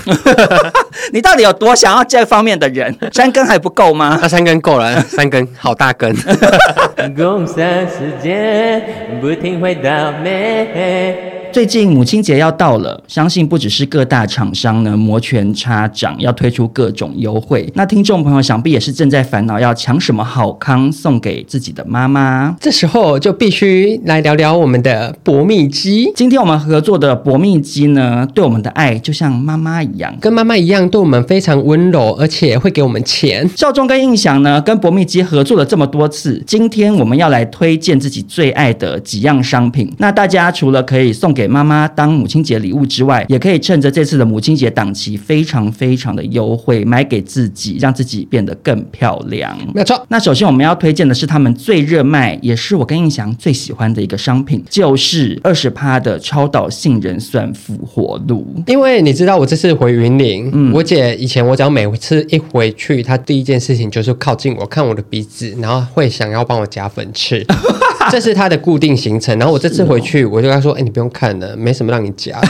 (laughs) 你到底有多想要这方面的人？(laughs) 三根还不够吗？那、啊、三根够了，三根好大根。(laughs) 共享时间，不停回到美。最近母亲节要到了，相信不只是各大厂商呢摩拳擦掌，要推出各种优惠。那听众朋友想必也是正在烦恼要抢什么好康送给自己的妈妈。这时候就必须来聊聊我们的博蜜机。今天我们合作的博蜜机呢，对我们的爱就像妈妈一样，跟妈妈一样对我们非常温柔，而且会给我们钱。少宗跟印象呢，跟博蜜机合作了这么多次，今天我们要来推荐自己最爱的几样商品。那大家除了可以送给给妈妈当母亲节礼物之外，也可以趁着这次的母亲节档期，非常非常的优惠，买给自己，让自己变得更漂亮。没错。那首先我们要推荐的是他们最热卖，也是我跟印翔最喜欢的一个商品，就是二十趴的超导杏仁酸复活露。因为你知道，我这次回云林，嗯，我姐以前我只要每次一回去，她第一件事情就是靠近我看我的鼻子，然后会想要帮我夹粉刺。(laughs) 这是她的固定行程，然后我这次回去，我就跟她说：“哎，你不用看了，没什么让你夹。(laughs) ”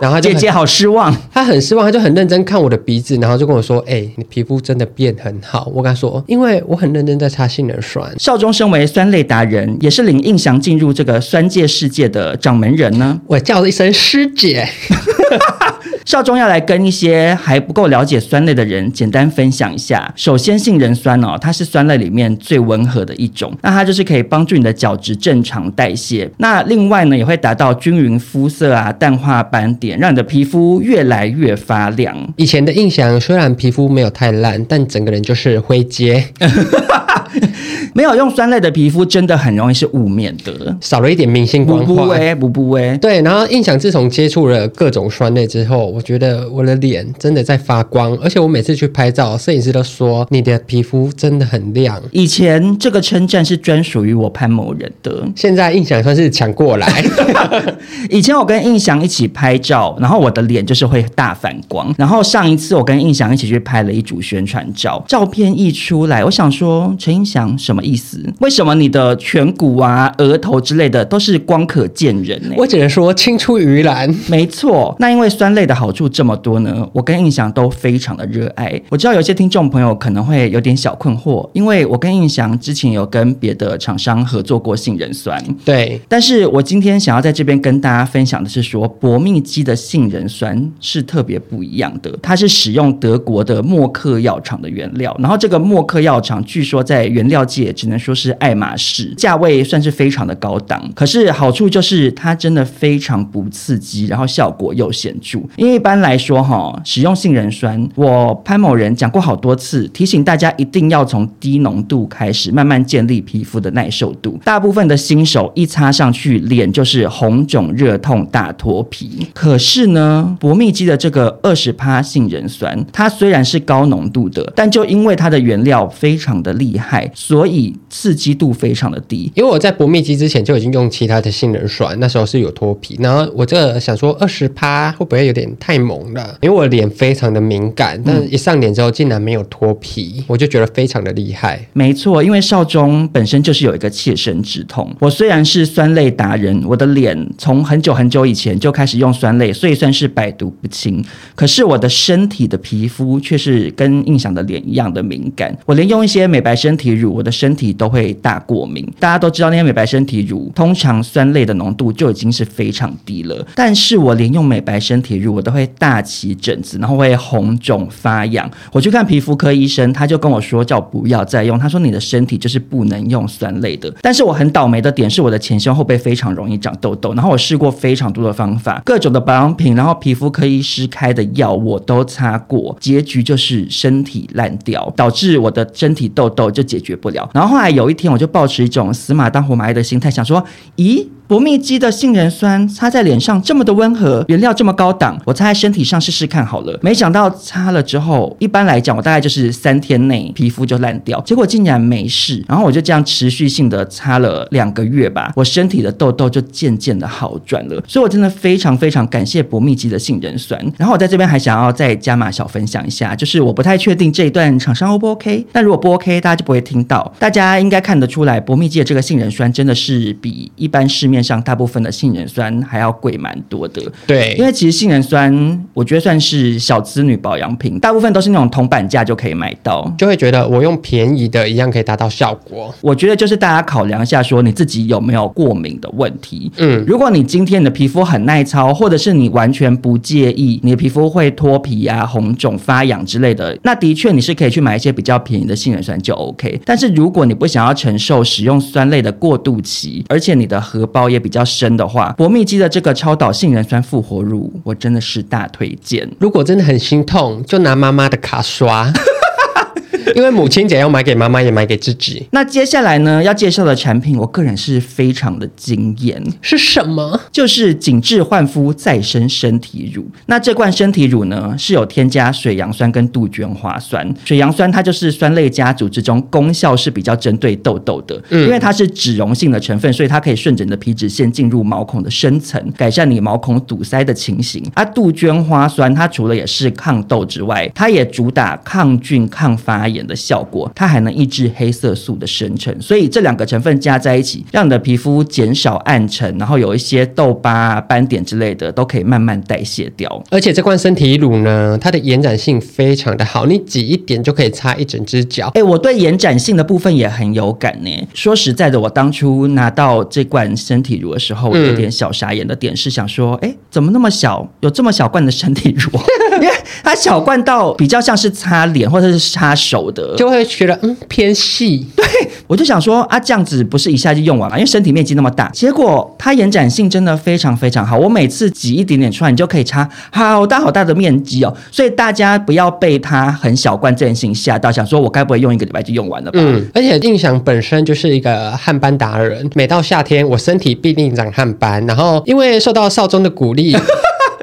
然后他就姐姐好失望，他很失望，他就很认真看我的鼻子，然后就跟我说：“哎，你皮肤真的变很好。”我跟他说：“因为我很认真在擦杏仁酸。”少中身为酸类达人，也是领印翔进入这个酸界世界的掌门人呢。(laughs) 我叫了一声师姐。(laughs) 少中要来跟一些还不够了解酸类的人简单分享一下。首先，杏仁酸哦，它是酸类里面最温和的一种，那它就是可以帮助你的角质正常代谢。那另外呢，也会达到均匀肤色啊，淡化斑点，让你的皮肤越来越发亮。以前的印象虽然皮肤没有太烂，但整个人就是灰阶。(laughs) 没有用酸类的皮肤，真的很容易是雾面的，少了一点明星光环。不不微，不不喂。对，然后印象自从接触了各种酸类之后，我觉得我的脸真的在发光，而且我每次去拍照，摄影师都说你的皮肤真的很亮。以前这个称赞是专属于我潘某人的，现在印象算是抢过来。(laughs) 以前我跟印象一起拍照，然后我的脸就是会大反光。然后上一次我跟印象一起去拍了一组宣传照，照片一出来，我想说陈胤翔什么意思？为什么你的颧骨啊、额头之类的都是光可见人呢？我只能说青出于蓝。没错，那因为酸类的好处这么多呢，我跟印翔都非常的热爱。我知道有些听众朋友可能会有点小困惑，因为我跟印翔之前有跟别的厂商合作过杏仁酸，对。但是我今天想要在这边跟大家分享的是说，博蜜基的杏仁酸是特别不一样的，它是使用德国的默克药厂的原料，然后这个默克药厂据说在原料界也只能说是爱马仕，价位算是非常的高档。可是好处就是它真的非常不刺激，然后效果又显著。因为一般来说哈，使用杏仁酸，我潘某人讲过好多次，提醒大家一定要从低浓度开始，慢慢建立皮肤的耐受度。大部分的新手一擦上去，脸就是红肿热痛大脱皮。可是呢，博蜜肌的这个二十趴杏仁酸，它虽然是高浓度的，但就因为它的原料非常的厉害，所以。以刺激度非常的低。因为我在薄蜜肌之前就已经用其他的杏仁酸，那时候是有脱皮，然后我这个想说二十趴会不会有点太猛了？因为我脸非常的敏感，但一上脸之后竟然没有脱皮，我就觉得非常的厉害。没错，因为少中本身就是有一个切身之痛。我虽然是酸类达人，我的脸从很久很久以前就开始用酸类，所以算是百毒不侵。可是我的身体的皮肤却是跟印象的脸一样的敏感。我连用一些美白身体乳，我的身身体都会大过敏。大家都知道那些美白身体乳，通常酸类的浓度就已经是非常低了。但是我连用美白身体乳，我都会大起疹子，然后会红肿发痒。我去看皮肤科医生，他就跟我说叫我不要再用。他说你的身体就是不能用酸类的。但是我很倒霉的点是我的前胸后背非常容易长痘痘，然后我试过非常多的方法，各种的保养品，然后皮肤科医师开的药我都擦过，结局就是身体烂掉，导致我的身体痘痘就解决不了。然后后来有一天，我就抱持一种死马当活马医的心态，想说，咦？博蜜肌的杏仁酸擦在脸上这么的温和，原料这么高档，我擦在身体上试试看好了。没想到擦了之后，一般来讲我大概就是三天内皮肤就烂掉，结果竟然没事。然后我就这样持续性的擦了两个月吧，我身体的痘痘就渐渐的好转了。所以我真的非常非常感谢博蜜肌的杏仁酸。然后我在这边还想要再加码小分享一下，就是我不太确定这一段厂商 O 不 OK，但如果不 OK，大家就不会听到。大家应该看得出来，博蜜肌的这个杏仁酸真的是比一般市面上大部分的杏仁酸还要贵蛮多的，对，因为其实杏仁酸我觉得算是小资女保养品，大部分都是那种铜板价就可以买到，就会觉得我用便宜的一样可以达到效果。我觉得就是大家考量一下，说你自己有没有过敏的问题。嗯，如果你今天你的皮肤很耐操，或者是你完全不介意你的皮肤会脱皮啊、红肿、发痒之类的，那的确你是可以去买一些比较便宜的杏仁酸就 OK。但是如果你不想要承受使用酸类的过渡期，而且你的荷包也比较深的话，博蜜肌的这个超导杏仁酸复活乳，我真的是大推荐。如果真的很心痛，就拿妈妈的卡刷。(laughs) 因为母亲节要买给妈妈，也买给自己。那接下来呢，要介绍的产品，我个人是非常的惊艳。是什么？就是紧致焕肤再生身体乳。那这罐身体乳呢，是有添加水杨酸跟杜鹃花酸。水杨酸它就是酸类家族之中功效是比较针对痘痘的，嗯、因为它是脂溶性的成分，所以它可以顺着你的皮脂腺进入毛孔的深层，改善你毛孔堵塞的情形。啊，杜鹃花酸它除了也是抗痘之外，它也主打抗菌、抗发炎的效果，它还能抑制黑色素的生成，所以这两个成分加在一起，让你的皮肤减少暗沉，然后有一些痘疤、斑点之类的，都可以慢慢代谢掉。而且这罐身体乳呢，它的延展性非常的好，你挤一点就可以擦一整只脚。哎，我对延展性的部分也很有感呢。说实在的，我当初拿到这罐身体乳的时候，有点小傻眼的点是想说，哎，怎么那么小，有这么小罐的身体乳？(laughs) (laughs) 因为它小罐到比较像是擦脸或者是擦手的。就会觉得嗯偏细，对，我就想说啊，这样子不是一下就用完了，因为身体面积那么大，结果它延展性真的非常非常好，我每次挤一点点出来，你就可以擦好大好大的面积哦，所以大家不要被它很小罐这件事情吓到，想说我该不会用一个礼拜就用完了吧？嗯，而且印象本身就是一个汗斑达人，每到夏天我身体必定长汗斑，然后因为受到少中的鼓励。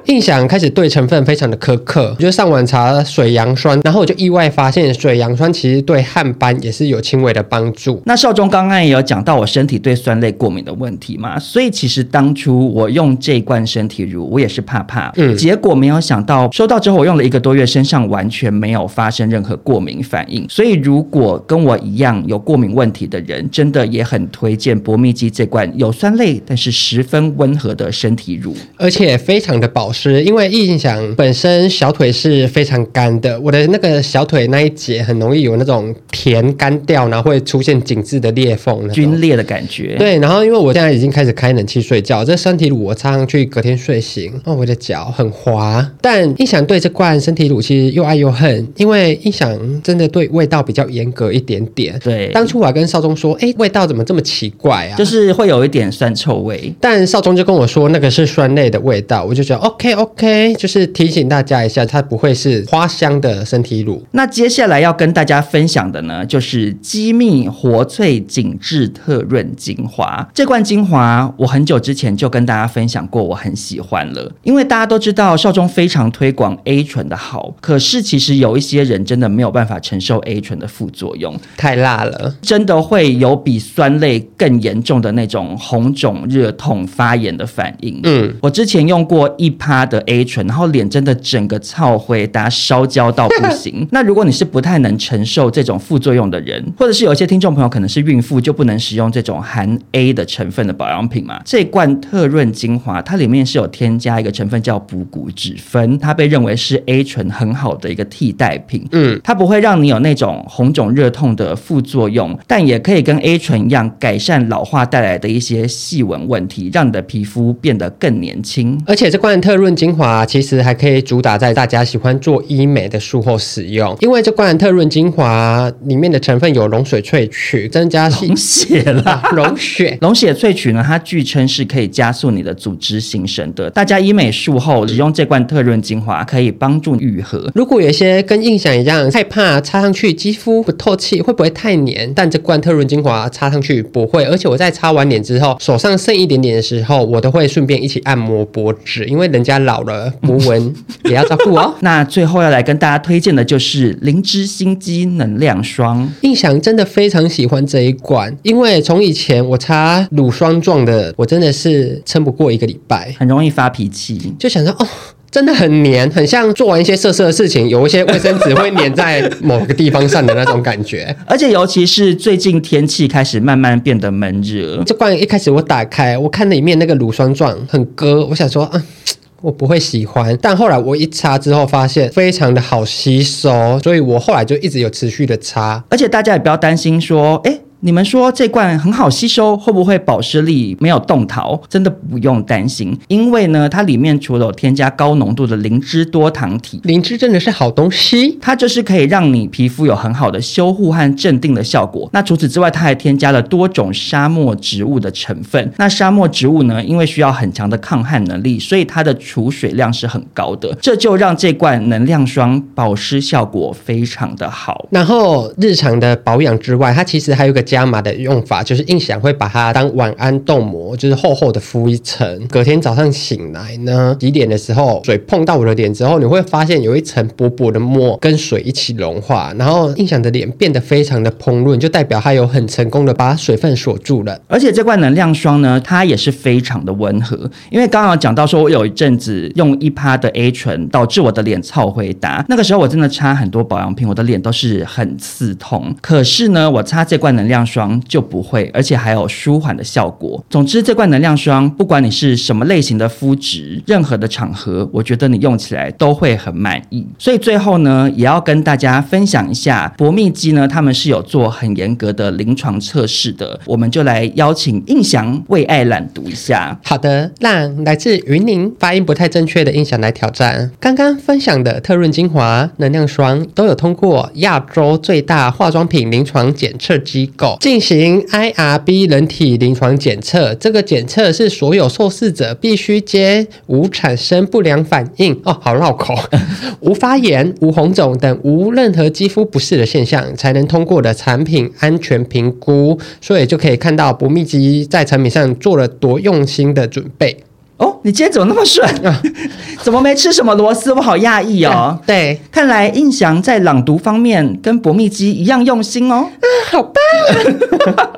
印象开始对成分非常的苛刻，我就上网查水杨酸，然后我就意外发现水杨酸其实对汗斑也是有轻微的帮助。那少中刚刚也有讲到我身体对酸类过敏的问题嘛，所以其实当初我用这罐身体乳，我也是怕怕，嗯，结果没有想到收到之后，我用了一个多月，身上完全没有发生任何过敏反应。所以如果跟我一样有过敏问题的人，真的也很推荐博蜜肌这罐有酸类但是十分温和的身体乳，而且非常的保。是因为印象本身小腿是非常干的，我的那个小腿那一节很容易有那种甜干掉，然后会出现紧致的裂缝、皲裂的感觉。对，然后因为我现在已经开始开冷气睡觉，这身体乳我擦上去，隔天睡醒，哦，我的脚很滑。但印象对这罐身体乳其实又爱又恨，因为印象真的对味道比较严格一点点。对，当初我还跟少中说，哎，味道怎么这么奇怪啊？就是会有一点酸臭味。但少中就跟我说那个是酸类的味道，我就觉得 OK。OK OK，就是提醒大家一下，它不会是花香的身体乳。那接下来要跟大家分享的呢，就是机密活萃紧致特润精华。这罐精华我很久之前就跟大家分享过，我很喜欢了。因为大家都知道少中非常推广 A 醇的好，可是其实有一些人真的没有办法承受 A 醇的副作用，太辣了，真的会有比酸类更严重的那种红肿、热痛、发炎的反应。嗯，我之前用过一趴的 A 醇，然后脸真的整个燥灰，大家烧焦到不行。(laughs) 那如果你是不太能承受这种副作用的人，或者是有一些听众朋友可能是孕妇，就不能使用这种含 A 的成分的保养品嘛？这罐特润精华，它里面是有添加一个成分叫补骨脂酚，它被认为是 A 醇很好的一个替代品。嗯，它不会让你有那种红肿热痛的副作用，但也可以跟 A 醇一样改善老化带来的一些细纹问题，让你的皮肤变得更年轻。而且这罐特润精华其实还可以主打在大家喜欢做医美的术后使用，因为这罐特润精华里面的成分有龙水萃取，增加龙血啦，(laughs) 龙血 (laughs) 龙血萃取呢，它据称是可以加速你的组织形成的。大家医美术后使用这罐特润精华，可以帮助愈合。如果有些跟印象一样害怕擦上去肌肤不透气，会不会太黏？但这罐特润精华擦上去不会，而且我在擦完脸之后，手上剩一点点的时候，我都会顺便一起按摩脖子，因为人家老了，纹纹 (laughs) 也要照顾哦。那最后要来跟大家推荐的就是灵芝心肌能量霜。印象真的非常喜欢这一罐，因为从以前我擦乳霜状的，我真的是撑不过一个礼拜，很容易发脾气，就想说哦。真的很黏，很像做完一些色色的事情，有一些卫生纸会粘在某个地方上的那种感觉。(laughs) 而且尤其是最近天气开始慢慢变得闷热，这罐一开始我打开，我看里面那个乳霜状很割，我想说啊，我不会喜欢。但后来我一擦之后，发现非常的好吸收，所以我后来就一直有持续的擦。而且大家也不要担心说，诶。你们说这罐很好吸收，会不会保湿力没有动桃？真的不用担心，因为呢，它里面除了有添加高浓度的灵芝多糖体，灵芝真的是好东西，它就是可以让你皮肤有很好的修护和镇定的效果。那除此之外，它还添加了多种沙漠植物的成分。那沙漠植物呢，因为需要很强的抗旱能力，所以它的储水量是很高的，这就让这罐能量霜保湿效果非常的好。然后日常的保养之外，它其实还有个。加加码的用法就是印象会把它当晚安冻膜，就是厚厚的敷一层。隔天早上醒来呢，洗脸的时候水碰到我的脸之后，你会发现有一层薄薄的膜跟水一起融化，然后印象的脸变得非常的蓬润，就代表它有很成功的把水分锁住了。而且这罐能量霜呢，它也是非常的温和，因为刚刚讲到说我有一阵子用一趴的 A 醇，导致我的脸超回答。那个时候我真的擦很多保养品，我的脸都是很刺痛。可是呢，我擦这罐能量霜就不会，而且还有舒缓的效果。总之，这罐能量霜，不管你是什么类型的肤质，任何的场合，我觉得你用起来都会很满意。所以最后呢，也要跟大家分享一下，博蜜肌呢，他们是有做很严格的临床测试的。我们就来邀请印翔为爱朗读一下。好的，让来自云林发音不太正确的印翔来挑战。刚刚分享的特润精华、能量霜都有通过亚洲最大化妆品临床检测机构。进行 IRB 人体临床检测，这个检测是所有受试者必须接无产生不良反应哦，好绕口，(laughs) 无发炎、无红肿等无任何肌肤不适的现象，才能通过的产品安全评估。所以就可以看到不密集在产品上做了多用心的准备。哦，你今天怎么那么顺啊？(laughs) 怎么没吃什么螺丝？我好讶异哦。对，看来印翔在朗读方面跟博蜜基一样用心哦。嗯，好棒！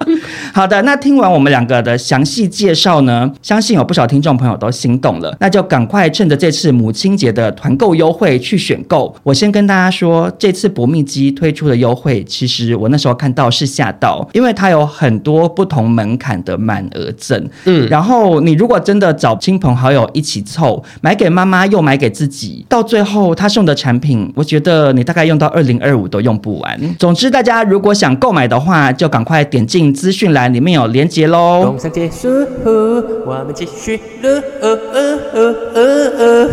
(laughs) 好的，那听完我们两个的详细介绍呢，相信有不少听众朋友都心动了，那就赶快趁着这次母亲节的团购优惠去选购。我先跟大家说，这次博蜜基推出的优惠，其实我那时候看到是吓到，因为它有很多不同门槛的满额赠。嗯，然后你如果真的找。亲朋好友一起凑，买给妈妈又买给自己，到最后他送的产品，我觉得你大概用到二零二五都用不完。总之，大家如果想购买的话，就赶快点进资讯栏，里面有链接喽。工商结束，我们继续了。呃呃呃呃呃、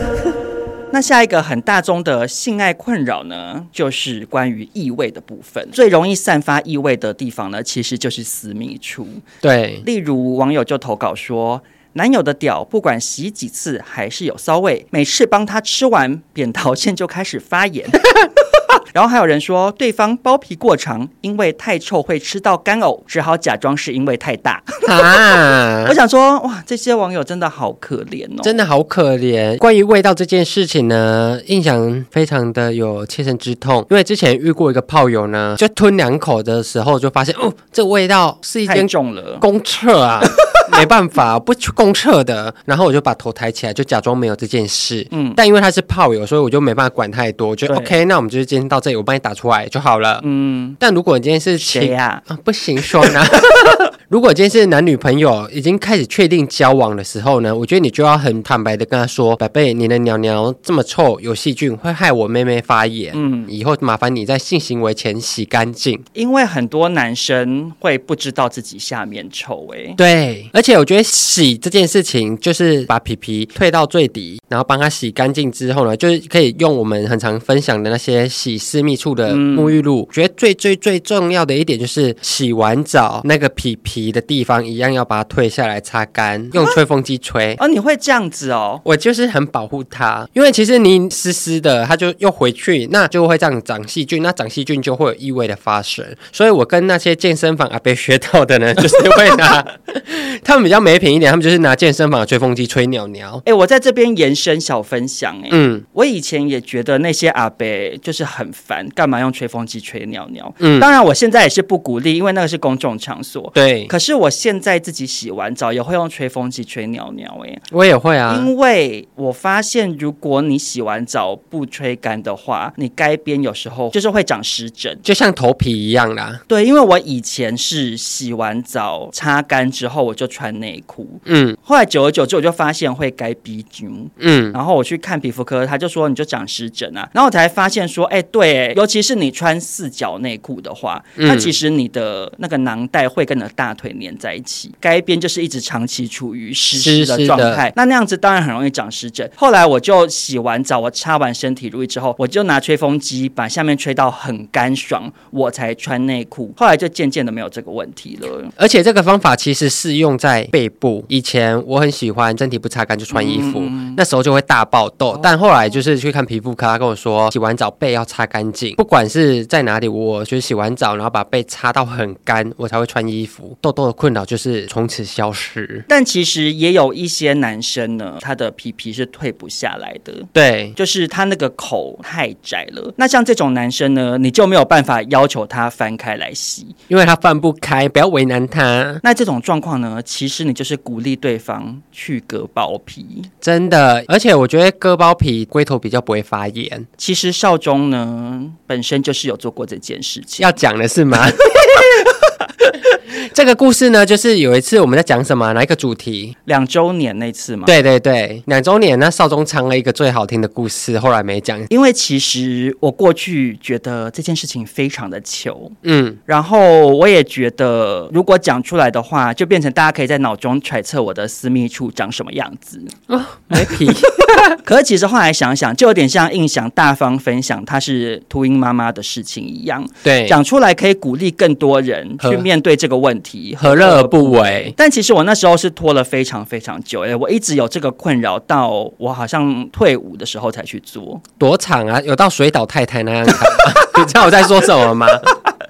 那下一个很大宗的性爱困扰呢，就是关于异味的部分。最容易散发异味的地方呢，其实就是私密处。对，例如网友就投稿说。男友的屌不管洗几次还是有骚味，每次帮他吃完，扁桃腺就开始发炎。然后还有人说，对方包皮过长，因为太臭会吃到干呕，只好假装是因为太大。(laughs) 啊！(laughs) 我想说，哇，这些网友真的好可怜哦，真的好可怜。关于味道这件事情呢，印象非常的有切身之痛，因为之前遇过一个炮友呢，就吞两口的时候就发现，哦，这味道是一间重了公厕啊。(laughs) 没办法，不去公厕的。然后我就把头抬起来，就假装没有这件事。嗯，但因为他是炮友，所以我就没办法管太多。我觉得 OK，那我们就是今天到这里，我帮你打出来就好了。嗯，但如果你今天是谁呀？啊，不行，说呢。(laughs) 如果今天是男女朋友已经开始确定交往的时候呢，我觉得你就要很坦白的跟他说：“宝贝，你的鸟鸟这么臭，有细菌，会害我妹妹发炎。嗯，以后麻烦你在性行为前洗干净。”因为很多男生会不知道自己下面臭，哎，对，而且我觉得洗这件事情就是把皮皮退到最底，然后帮他洗干净之后呢，就是可以用我们很常分享的那些洗私密处的沐浴露。嗯，觉得最最最重要的一点就是洗完澡那个皮皮。的地方一样要把它退下来擦干，用吹风机吹。哦，你会这样子哦？我就是很保护它，因为其实你湿湿的，它就又回去，那就会这样长细菌，那长细菌就会有异味的发生。所以我跟那些健身房阿伯学到的呢，就是会拿 (laughs) 他们比较没品一点，他们就是拿健身房的吹风机吹鸟鸟。哎，我在这边延伸小分享，哎，嗯，我以前也觉得那些阿伯就是很烦，干嘛用吹风机吹尿尿？嗯，当然我现在也是不鼓励，因为那个是公众场所。对。可是我现在自己洗完澡也会用吹风机吹尿尿，哎，我也会啊，因为我发现如果你洗完澡不吹干的话，你该边有时候就是会长湿疹，就像头皮一样啦。对，因为我以前是洗完澡擦干之后我就穿内裤，嗯，后来久而久之我就发现会该逼菌，嗯，然后我去看皮肤科，他就说你就长湿疹啊，然后我才发现说，哎，对，尤其是你穿四角内裤的话，它其实你的那个囊袋会跟你的大腿。会粘在一起，该边就是一直长期处于湿湿的状态，那那样子当然很容易长湿疹。后来我就洗完澡，我擦完身体乳液之后，我就拿吹风机把下面吹到很干爽，我才穿内裤。后来就渐渐的没有这个问题了。而且这个方法其实适用在背部。以前我很喜欢身体不擦干就穿衣服，嗯、那时候就会大爆痘。哦、但后来就是去看皮肤科，他跟我说洗完澡背要擦干净，不管是在哪里，我就是洗完澡然后把被擦到很干，我才会穿衣服。痘痘的困扰就是从此消失，但其实也有一些男生呢，他的皮皮是退不下来的。对，就是他那个口太窄了。那像这种男生呢，你就没有办法要求他翻开来洗，因为他翻不开，不要为难他。那这种状况呢，其实你就是鼓励对方去割包皮，真的。而且我觉得割包皮龟头比较不会发炎。其实少中呢，本身就是有做过这件事情，要讲的是吗？(laughs) (laughs) 这个故事呢，就是有一次我们在讲什么，哪一个主题？两周年那次嘛。对对对，两周年，那少中唱了一个最好听的故事，后来没讲。因为其实我过去觉得这件事情非常的糗，嗯，然后我也觉得如果讲出来的话，就变成大家可以在脑中揣测我的私密处长什么样子。哦，没皮。(laughs) 可是其实后来想想，就有点像印象大方分享她是秃鹰妈妈的事情一样。对，讲出来可以鼓励更多人去面对这个问题，何乐而不为？但其实我那时候是拖了非常非常久，哎，我一直有这个困扰，到我好像退伍的时候才去做。多长啊？有到水岛太太那样长吗？(laughs) 你知道我在说什么吗？(laughs)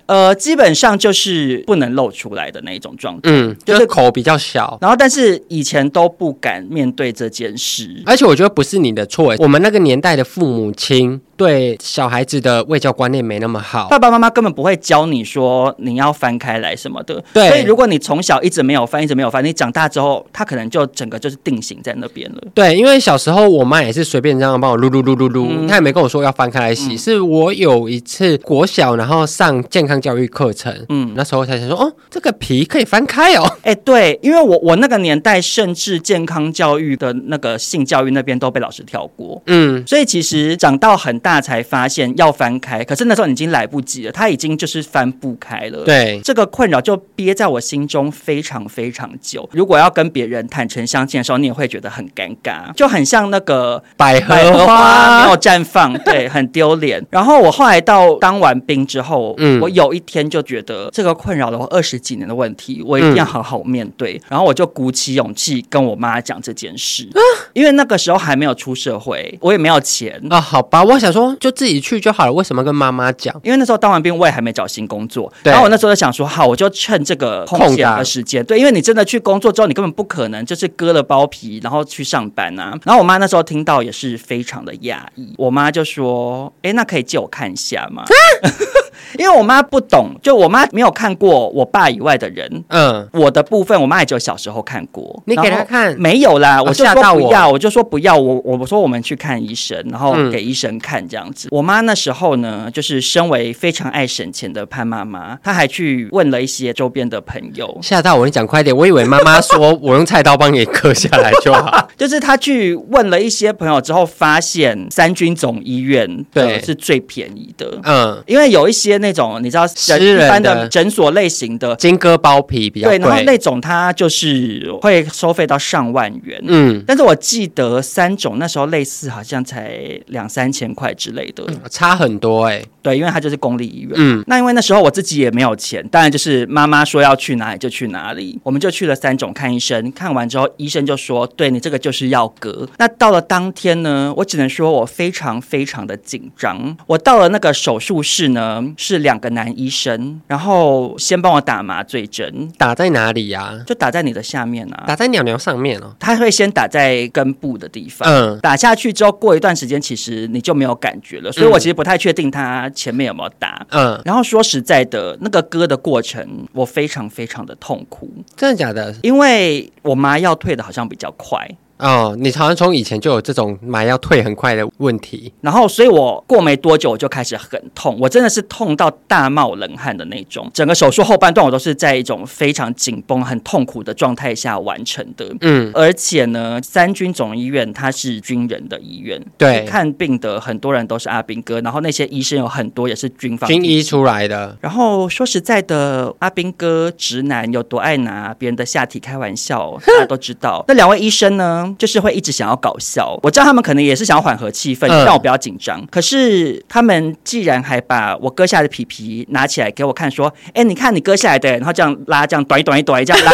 呃，基本上就是不能露出来的那一种状态，嗯，就是口比较小。然后，但是以前都不敢面对这件事，而且我觉得不是你的错，我们那个年代的父母亲。对小孩子的卫教观念没那么好，爸爸妈妈根本不会教你说你要翻开来什么的。对，所以如果你从小一直没有翻，一直没有翻，你长大之后，他可能就整个就是定型在那边了。对，因为小时候我妈也是随便这样帮我撸撸撸撸撸，她也没跟我说要翻开来洗。嗯、是我有一次国小，然后上健康教育课程，嗯，那时候才想说，哦，这个皮可以翻开哦。哎，对，因为我我那个年代，甚至健康教育的那个性教育那边都被老师跳过，嗯，所以其实长到很。大才发现要翻开，可是那时候已经来不及了，它已经就是翻不开了。对，这个困扰就憋在我心中非常非常久。如果要跟别人坦诚相见的时候，你也会觉得很尴尬，就很像那个百合花没有绽放，对，很丢脸。然后我后来到当完兵之后，嗯，我有一天就觉得这个困扰了我二十几年的问题，我一定要好好面对。嗯、然后我就鼓起勇气跟我妈讲这件事，啊、因为那个时候还没有出社会，我也没有钱啊。好吧，我想说就自己去就好了，为什么跟妈妈讲？因为那时候当完兵，我也还没找新工作。对然后我那时候就想说，好，我就趁这个空闲的时间，对，因为你真的去工作之后，你根本不可能就是割了包皮然后去上班啊。然后我妈那时候听到也是非常的讶异，我妈就说：“哎，那可以借我看一下吗？” (laughs) 啊因为我妈不懂，就我妈没有看过我爸以外的人。嗯，我的部分我妈也只有小时候看过。你给她看？没有啦，我就说不要，我就说不要。我我说我们去看医生，然后给医生看这样子。我妈那时候呢，就是身为非常爱省钱的潘妈妈，她还去问了一些周边的朋友。吓到我，你讲快点！我以为妈妈说我用菜刀帮你割下来就好。(laughs) 就是她去问了一些朋友之后，发现三军总医院对是最便宜的。嗯，因为有一些。那种你知道，一般的诊所类型的金戈包皮比较贵，对，然后那种它就是会收费到上万元，嗯，但是我记得三种那时候类似好像才两三千块之类的，差很多哎、欸，对，因为它就是公立医院，嗯，那因为那时候我自己也没有钱，当然就是妈妈说要去哪里就去哪里，我们就去了三种看医生，看完之后医生就说，对你这个就是要割，那到了当天呢，我只能说我非常非常的紧张，我到了那个手术室呢是。是两个男医生，然后先帮我打麻醉针，打在哪里呀、啊？就打在你的下面啊，打在鸟鸟上面哦。他会先打在根部的地方，嗯，打下去之后，过一段时间，其实你就没有感觉了。所以我其实不太确定他前面有没有打，嗯。然后说实在的，那个割的过程，我非常非常的痛苦，真的假的？因为我麻药退的好像比较快。哦，你好像从以前就有这种买要退很快的问题，然后所以我过没多久我就开始很痛，我真的是痛到大冒冷汗的那种。整个手术后半段我都是在一种非常紧绷、很痛苦的状态下完成的。嗯，而且呢，三军总医院它是军人的医院，对，看病的很多人都是阿兵哥，然后那些医生有很多也是军方军医出来的。然后说实在的，阿兵哥直男有多爱拿别人的下体开玩笑，大家都知道。(laughs) 那两位医生呢？就是会一直想要搞笑，我知道他们可能也是想要缓和气氛，让我不要紧张。可是他们既然还把我割下来的皮皮拿起来给我看，说：“哎，你看你割下来的。”然后这样拉，这样短一短一短这样拉，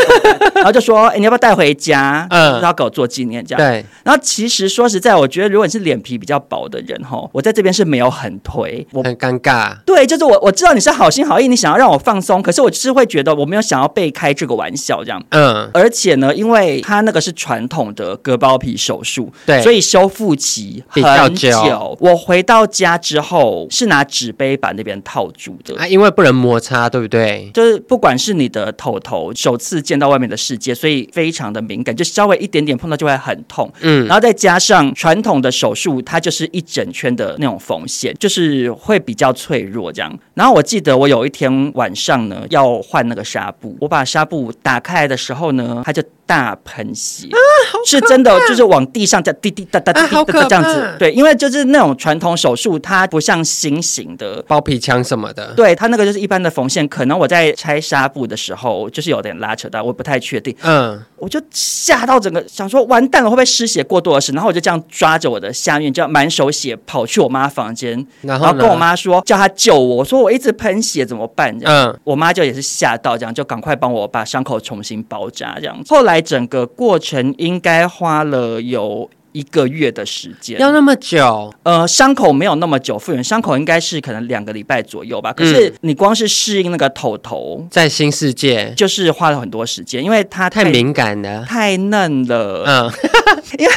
(laughs) 然后就说：“哎，你要不要带回家？嗯，要给我做纪念这样。”对。然后其实说实在，我觉得如果你是脸皮比较薄的人哈，我在这边是没有很推，我很尴尬。对，就是我我知道你是好心好意，你想要让我放松，可是我就是会觉得我没有想要被开这个玩笑这样。嗯。而且呢，因为他那个是传统的。割包皮手术，对，所以修复期很久。比较久。我回到家之后是拿纸杯把那边套住的啊，因为不能摩擦，对不对？就是不管是你的头头首次见到外面的世界，所以非常的敏感，就稍微一点点碰到就会很痛。嗯，然后再加上传统的手术，它就是一整圈的那种缝线，就是会比较脆弱这样。然后我记得我有一天晚上呢要换那个纱布，我把纱布打开来的时候呢，它就大喷血啊，是真的，就是往地上这样滴滴答答滴滴答答这样子。对，因为就是那种传统手术，它不像新型的包皮枪什么的。对，它那个就是一般的缝线，可能我在拆纱布的时候，就是有点拉扯到，我不太确定。嗯，我就吓到整个想说完蛋了，会不会失血过多的事？然后我就这样抓着我的下面，就满手血跑去我妈房间，然后跟我妈说叫她救我。我说我一直喷血怎么办？这样，嗯，我妈就也是吓到，这样就赶快帮我把伤口重新包扎，这样。后来。整个过程应该花了有一个月的时间，要那么久？呃，伤口没有那么久，复原伤口应该是可能两个礼拜左右吧。可是你光是适应那个头头，在新世界，就是花了很多时间，因为它太，太敏感了，太嫩了。嗯。(laughs) 因为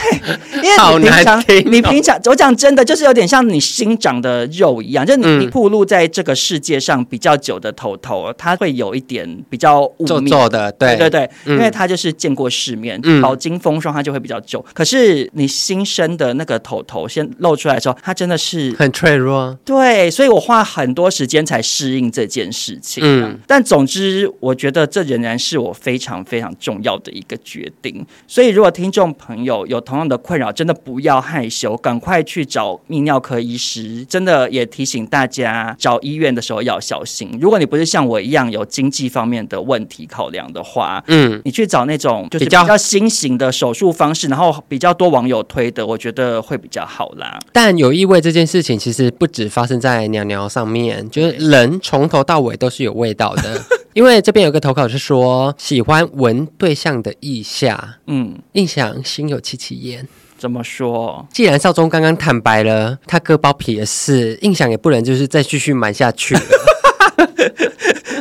因为你平常、哦、你平常我讲真的就是有点像你新长的肉一样，就是你你暴露在这个世界上比较久的头头，它会有一点比较皱皱的，对对对对，嗯、因为它就是见过世面，饱经风霜，它就会比较久。可是你你新生的那个头头先露出来的时候，它真的是很脆弱。对，所以我花很多时间才适应这件事情。嗯，但总之，我觉得这仍然是我非常非常重要的一个决定。所以，如果听众朋友有同样的困扰，真的不要害羞，赶快去找泌尿科医师。真的也提醒大家，找医院的时候要小心。如果你不是像我一样有经济方面的问题考量的话，嗯，你去找那种就是比较新型的手术方式，然后比较多网友推的，我觉得会比较好啦。但有异味这件事情，其实不止发生在鸟鸟上面，就是人从头到尾都是有味道的。(laughs) 因为这边有个投稿是说，喜欢闻对象的意下，嗯，印象心有戚戚焉。怎么说？既然少宗刚刚坦白了他割包皮的事，印象也不能就是再继续瞒下去了。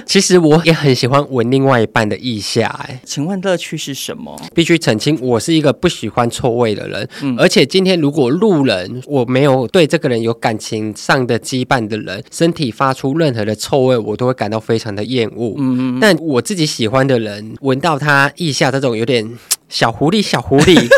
(laughs) 其实我也很喜欢闻另外一半的腋下，哎，请问乐趣是什么？必须澄清，我是一个不喜欢臭味的人，嗯，而且今天如果路人我没有对这个人有感情上的羁绊的人，身体发出任何的臭味，我都会感到非常的厌恶。嗯，但我自己喜欢的人闻到他腋下这种有点小狐狸、小狐狸。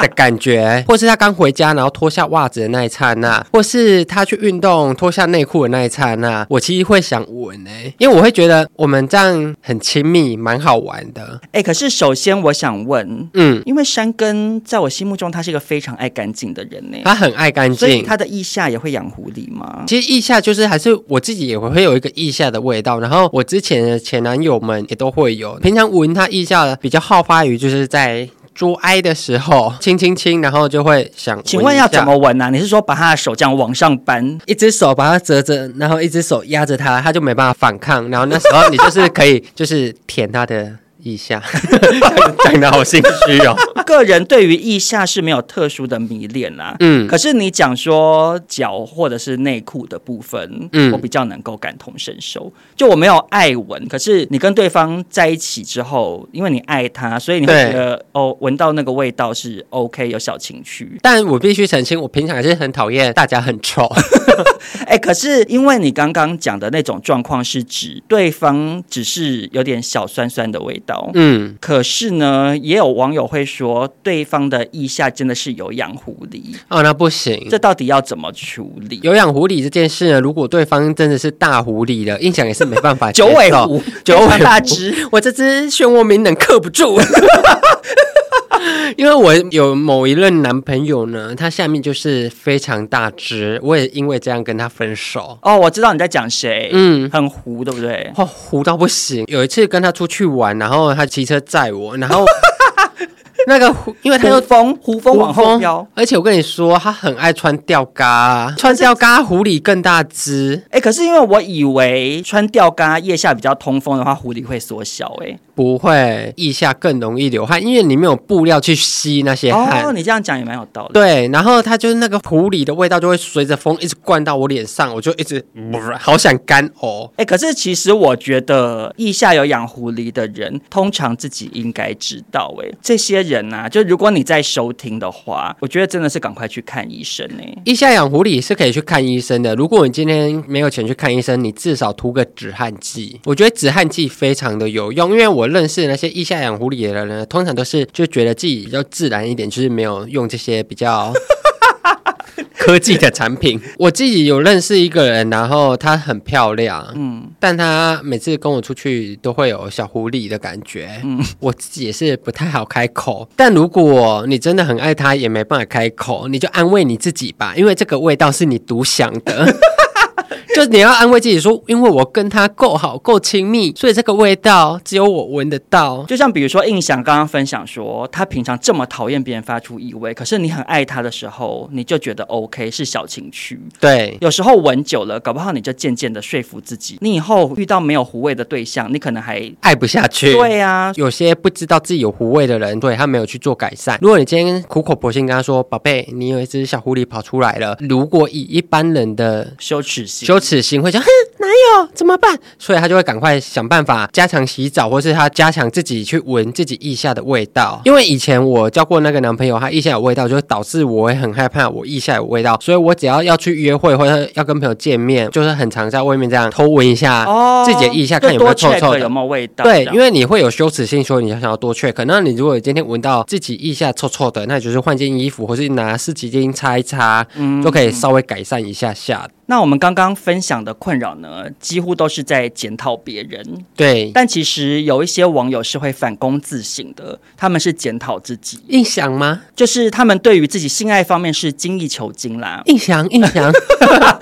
的感觉，(laughs) 或是他刚回家然后脱下袜子的那一刹那，或是他去运动脱下内裤的那一刹那，我其实会想闻诶、欸，因为我会觉得我们这样很亲密，蛮好玩的。哎、欸，可是首先我想问，嗯，因为山根在我心目中他是一个非常爱干净的人呢、欸，他很爱干净，所以他的腋下也会养狐狸吗？其实腋下就是还是我自己也会有一个腋下的味道，然后我之前的前男友们也都会有，平常闻他腋下的比较好发于就是在。做爱的时候，亲亲亲，然后就会想，请问要怎么闻呢、啊？你是说把他的手这样往上扳，一只手把他折着，然后一只手压着他，他就没办法反抗，然后那时候你就是可以，就是舔他的。腋下 (laughs) 讲的好心虚哦。(laughs) 个人对于腋下是没有特殊的迷恋啦。嗯，可是你讲说脚或者是内裤的部分，嗯，我比较能够感同身受。就我没有爱闻，可是你跟对方在一起之后，因为你爱他，所以你会觉得哦，闻到那个味道是 OK，有小情趣。但我必须澄清，我平常还是很讨厌大家很臭。(laughs) 哎、欸，可是因为你刚刚讲的那种状况是指对方只是有点小酸酸的味道。嗯，可是呢，也有网友会说，对方的腋下真的是有养狐狸哦，那不行，这到底要怎么处理？有养狐狸这件事呢，如果对方真的是大狐狸了，印象也是没办法。(laughs) 九尾狐，九尾大只，我这只漩涡鸣人克不住。(laughs) 因为我有某一任男朋友呢，他下面就是非常大只，我也因为这样跟他分手。哦，我知道你在讲谁，嗯，很糊，对不对？哦，糊到不行。有一次跟他出去玩，然后他骑车载我，然后。(laughs) 那个狐，因为他又风，狐风往后飘，而且我跟你说，他很爱穿吊嘎，(laughs) 穿吊嘎狐狸更大只。哎，可是因为我以为穿吊嘎腋下比较通风的话，狐狸会缩小。哎，不会，腋下更容易流汗，因为你没有布料去吸那些汗。哦，你这样讲也蛮有道理。对，然后它就是那个狐狸的味道就会随着风一直灌到我脸上，我就一直好想干呕。哎，可是其实我觉得腋下有养狐狸的人，通常自己应该知道。哎，这些人。人啊，就如果你在收听的话，我觉得真的是赶快去看医生呢。腋下养狐狸是可以去看医生的。如果你今天没有钱去看医生，你至少涂个止汗剂。我觉得止汗剂非常的有用，因为我认识那些腋下养狐狸的人呢，通常都是就觉得自己比较自然一点，就是没有用这些比较。(laughs) 科技的产品，我自己有认识一个人，然后她很漂亮，嗯，但她每次跟我出去都会有小狐狸的感觉，嗯，我自己也是不太好开口。但如果你真的很爱她，也没办法开口，你就安慰你自己吧，因为这个味道是你独享的。(laughs) 就你要安慰自己说，因为我跟他够好、够亲密，所以这个味道只有我闻得到。就像比如说，印象刚刚分享说，他平常这么讨厌别人发出异味，可是你很爱他的时候，你就觉得 OK 是小情趣。对，有时候闻久了，搞不好你就渐渐的说服自己，你以后遇到没有狐味的对象，你可能还爱不下去。对呀、啊，有些不知道自己有狐味的人，对他没有去做改善。如果你今天苦口婆心跟他说，宝贝，你有一只小狐狸跑出来了，如果以一般人的羞耻心。耻心，会想，哼，哪有怎么办？所以他就会赶快想办法加强洗澡，或是他加强自己去闻自己腋下的味道。因为以前我交过那个男朋友，他腋下有味道，就会导致我会很害怕我腋下有味道，所以我只要要去约会或者要跟朋友见面，就是很常在外面这样偷闻一下自己的腋下，看有没有臭臭的，有没有味道。对，因为你会有羞耻心，说你想要多 check。可能你如果今天闻到自己腋下臭臭的，那就是换件衣服，或是拿湿纸巾擦一擦，嗯，就可以稍微改善一下下。那我们刚刚分享的困扰呢，几乎都是在检讨别人。对，但其实有一些网友是会反躬自省的，他们是检讨自己。印象吗？就是他们对于自己性爱方面是精益求精啦。印象，印象。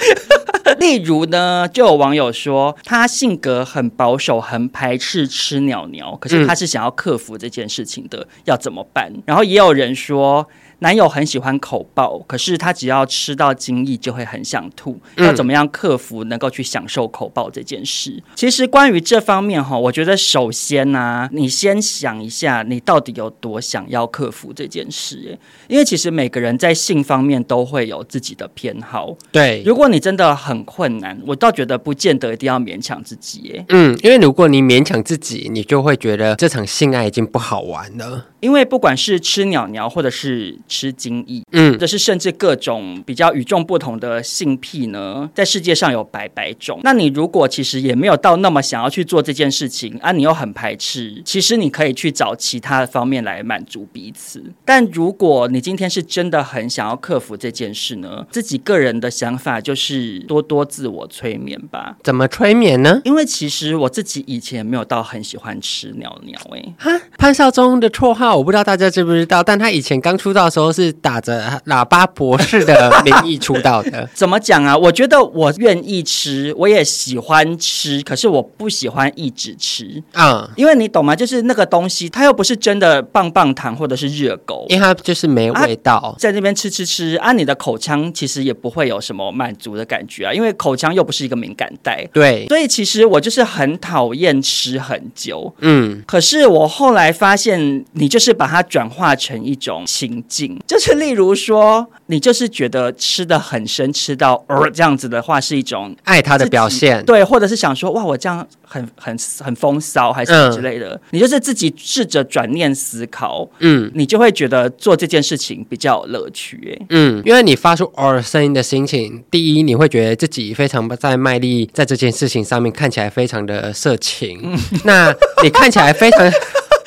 (laughs) 例如呢，就有网友说他性格很保守，很排斥吃鸟鸟，可是他是想要克服这件事情的，嗯、要怎么办？然后也有人说。男友很喜欢口爆，可是他只要吃到精液就会很想吐。要怎么样克服能够去享受口爆这件事？嗯、其实关于这方面哈，我觉得首先呢、啊，你先想一下，你到底有多想要克服这件事？因为其实每个人在性方面都会有自己的偏好。对，如果你真的很困难，我倒觉得不见得一定要勉强自己。嗯，因为如果你勉强自己，你就会觉得这场性爱已经不好玩了。因为不管是吃鸟鸟，或者是吃精液，嗯，或者是甚至各种比较与众不同的性癖呢，在世界上有百百种。那你如果其实也没有到那么想要去做这件事情啊，你又很排斥，其实你可以去找其他的方面来满足彼此。但如果你今天是真的很想要克服这件事呢，自己个人的想法就是多多自我催眠吧。怎么催眠呢？因为其实我自己以前没有到很喜欢吃鸟鸟，哎，哈，潘少忠的绰号。我不知道大家知不知道，但他以前刚出道的时候是打着喇叭博士的名义出道的。(laughs) 怎么讲啊？我觉得我愿意吃，我也喜欢吃，可是我不喜欢一直吃啊，嗯、因为你懂吗？就是那个东西，它又不是真的棒棒糖或者是热狗，因为它就是没味道，啊、在那边吃吃吃，啊，你的口腔其实也不会有什么满足的感觉啊，因为口腔又不是一个敏感带。对，所以其实我就是很讨厌吃很久。嗯，可是我后来发现，你就是把它转化成一种情境，就是例如说，你就是觉得吃的很深，吃到呃这样子的话，是一种爱他的表现，对，或者是想说，哇，我这样很很很风骚，还是什么之类的，嗯、你就是自己试着转念思考，嗯，你就会觉得做这件事情比较有乐趣，哎，嗯，因为你发出呃声音的心情，第一，你会觉得自己非常在卖力，在这件事情上面看起来非常的色情，嗯、那你看起来非常。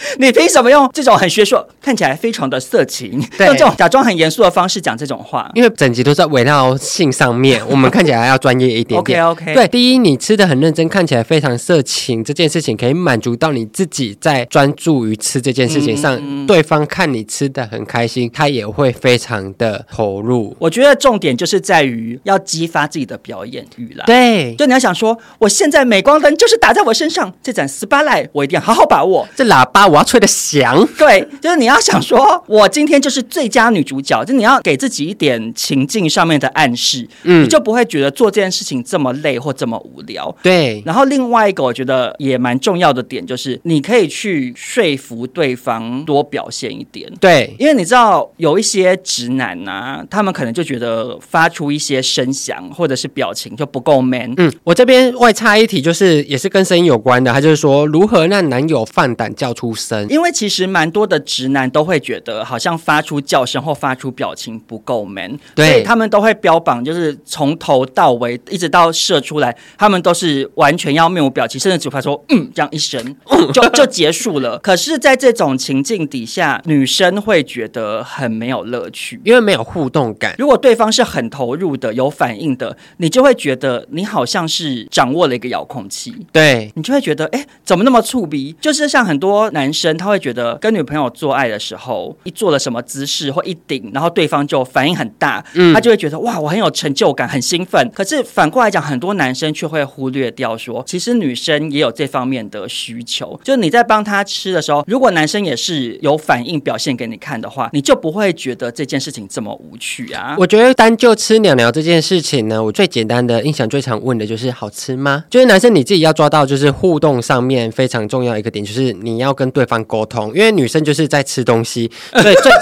(laughs) 你凭什么用这种很学术、看起来非常的色情，用这种假装很严肃的方式讲这种话？因为整集都在围绕性上面，我们看起来要专业一点点。(laughs) OK OK。对，第一，你吃的很认真，看起来非常色情，这件事情可以满足到你自己在专注于吃这件事情上，嗯、对方看你吃的很开心，他也会非常的投入。我觉得重点就是在于要激发自己的表演欲啦。对，就你要想说，我现在镁光灯就是打在我身上，这盏 spotlight 我一定要好好把握。这喇叭我要吹的响，对，就是你要想说，我今天就是最佳女主角，就你要给自己一点情境上面的暗示，嗯，你就不会觉得做这件事情这么累或这么无聊。对，然后另外一个我觉得也蛮重要的点就是，你可以去说服对方多表现一点。对，因为你知道有一些直男啊，他们可能就觉得发出一些声响或者是表情就不够 man。嗯，我这边外插一题，就是也是跟声音有关的，他就是说如何让男友放胆叫出声，因为其实蛮多的直男都会觉得，好像发出叫声或发出表情不够 man，对，所以他们都会标榜，就是从头到尾一直到射出来，他们都是完全要面无表情，甚至只发说嗯这样一声，就 (laughs) 就结束了。可是，在这种情境底下，女生会觉得很没有乐趣，因为没有互动感。如果对方是很投入的、有反应的，你就会觉得你好像是掌握了一个遥控器，对，你就会觉得哎，怎么那么触鼻？就是像很多男生他会觉得。跟女朋友做爱的时候，一做了什么姿势或一顶，然后对方就反应很大，嗯，他就会觉得哇，我很有成就感，很兴奋。可是反过来讲，很多男生却会忽略掉说，其实女生也有这方面的需求。就你在帮他吃的时候，如果男生也是有反应表现给你看的话，你就不会觉得这件事情这么无趣啊。我觉得单就吃鸟鸟这件事情呢，我最简单的印象最常问的就是好吃吗？就是男生你自己要抓到，就是互动上面非常重要一个点，就是你要跟对方沟通。因为女生就是在吃东西，(laughs) 所以，最就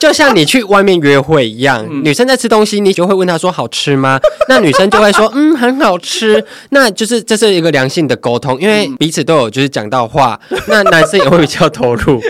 (laughs) 就像你去外面约会一样，嗯、女生在吃东西，你就会问她说好吃吗？那女生就会说 (laughs) 嗯很好吃，那就是这是一个良性的沟通，因为彼此都有就是讲到话，那男生也会比较投入。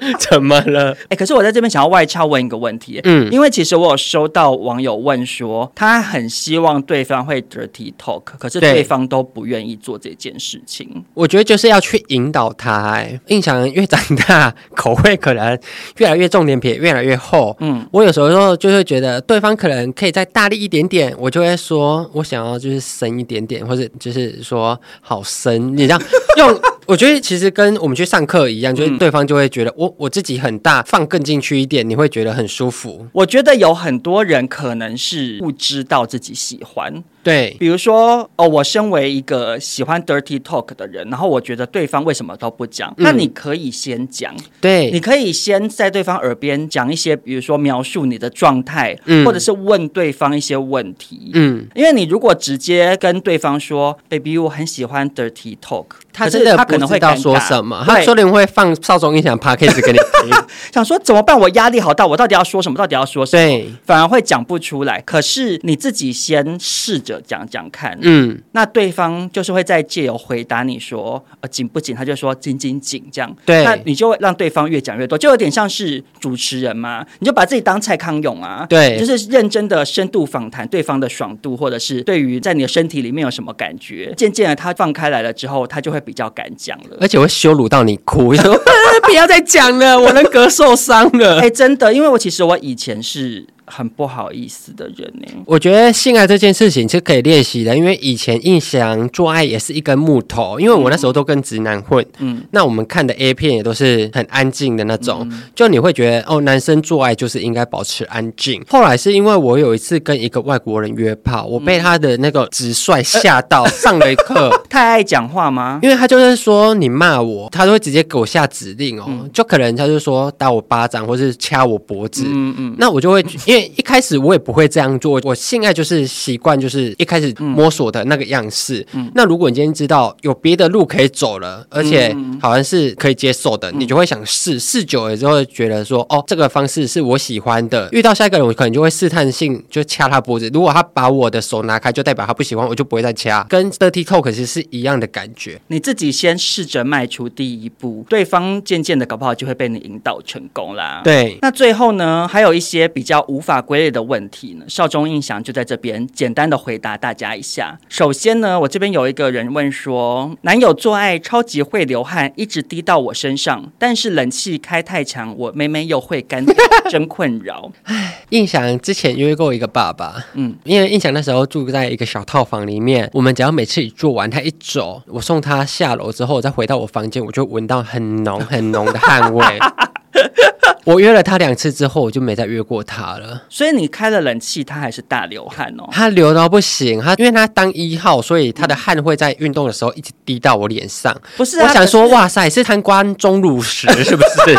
(laughs) 怎么了？哎、欸，可是我在这边想要外敲问一个问题，嗯，因为其实我有收到网友问说，他很希望对方会 dirty talk，可是对方都不愿意做这件事情。我觉得就是要去引导他、欸，哎，印象越长大，口味可能越来越重点撇越来越厚。嗯，我有时候就会觉得对方可能可以再大力一点点，我就会说我想要就是深一点点，或者就是说好深，你这样用。(laughs) 我觉得其实跟我们去上课一样，就是对方就会觉得我我自己很大，放更进去一点，你会觉得很舒服。我觉得有很多人可能是不知道自己喜欢。对，比如说哦，我身为一个喜欢 dirty talk 的人，然后我觉得对方为什么都不讲？嗯、那你可以先讲，对，你可以先在对方耳边讲一些，比如说描述你的状态，嗯、或者是问对方一些问题，嗯，因为你如果直接跟对方说，baby，我很喜欢 dirty talk，他真的不知道说什么，他说不定会放少中音响 podcast 给你听，(laughs) 想说怎么办？我压力好大，我到底要说什么？到底要说什么？对，反而会讲不出来。可是你自己先试着。讲讲看，嗯，那对方就是会再借由回答你说，呃，紧不紧？他就说紧紧紧，这样，对，那你就会让对方越讲越多，就有点像是主持人嘛，你就把自己当蔡康永啊，对，就是认真的深度访谈对方的爽度，或者是对于在你的身体里面有什么感觉，渐渐的他放开来了之后，他就会比较敢讲了，而且会羞辱到你哭，(laughs) 说不要再讲了，我人格受伤了，哎，真的，因为我其实我以前是。很不好意思的人呢。我觉得性爱这件事情是可以练习的，因为以前印象做爱也是一根木头，因为我那时候都跟直男混，嗯，那我们看的 A 片也都是很安静的那种，嗯、就你会觉得哦，男生做爱就是应该保持安静。后来是因为我有一次跟一个外国人约炮，我被他的那个直率吓到，上了一课。(laughs) 太爱讲话吗？因为他就是说你骂我，他都会直接给我下指令哦，嗯、就可能他就说打我巴掌，或是掐我脖子，嗯嗯，那我就会因为。一开始我也不会这样做，我现在就是习惯，就是一开始摸索的那个样式。嗯、那如果你今天知道有别的路可以走了，而且好像是可以接受的，嗯、你就会想试。试久了之后，觉得说哦，这个方式是我喜欢的。遇到下一个人，我可能就会试探性就掐他脖子。如果他把我的手拿开，就代表他不喜欢，我就不会再掐。跟 dirty talk 其实是一样的感觉。你自己先试着迈出第一步，对方渐渐的搞不好就会被你引导成功啦。对，那最后呢，还有一些比较无法归类的问题呢，少中印象就在这边简单的回答大家一下。首先呢，我这边有一个人问说，男友做爱超级会流汗，一直滴到我身上，但是冷气开太强，我妹妹又会干掉，(laughs) 真困扰。唉，印象之前约过一个爸爸，嗯，因为印象那时候住在一个小套房里面，我们只要每次一做完，他一走，我送他下楼之后，再回到我房间，我就闻到很浓很浓的汗味。(laughs) 我约了他两次之后，我就没再约过他了。所以你开了冷气，他还是大流汗哦。他流到不行，他因为他当一号，所以他的汗会在运动的时候一直滴到我脸上。不是、啊，我想说，哇塞，是贪官钟乳石是不是？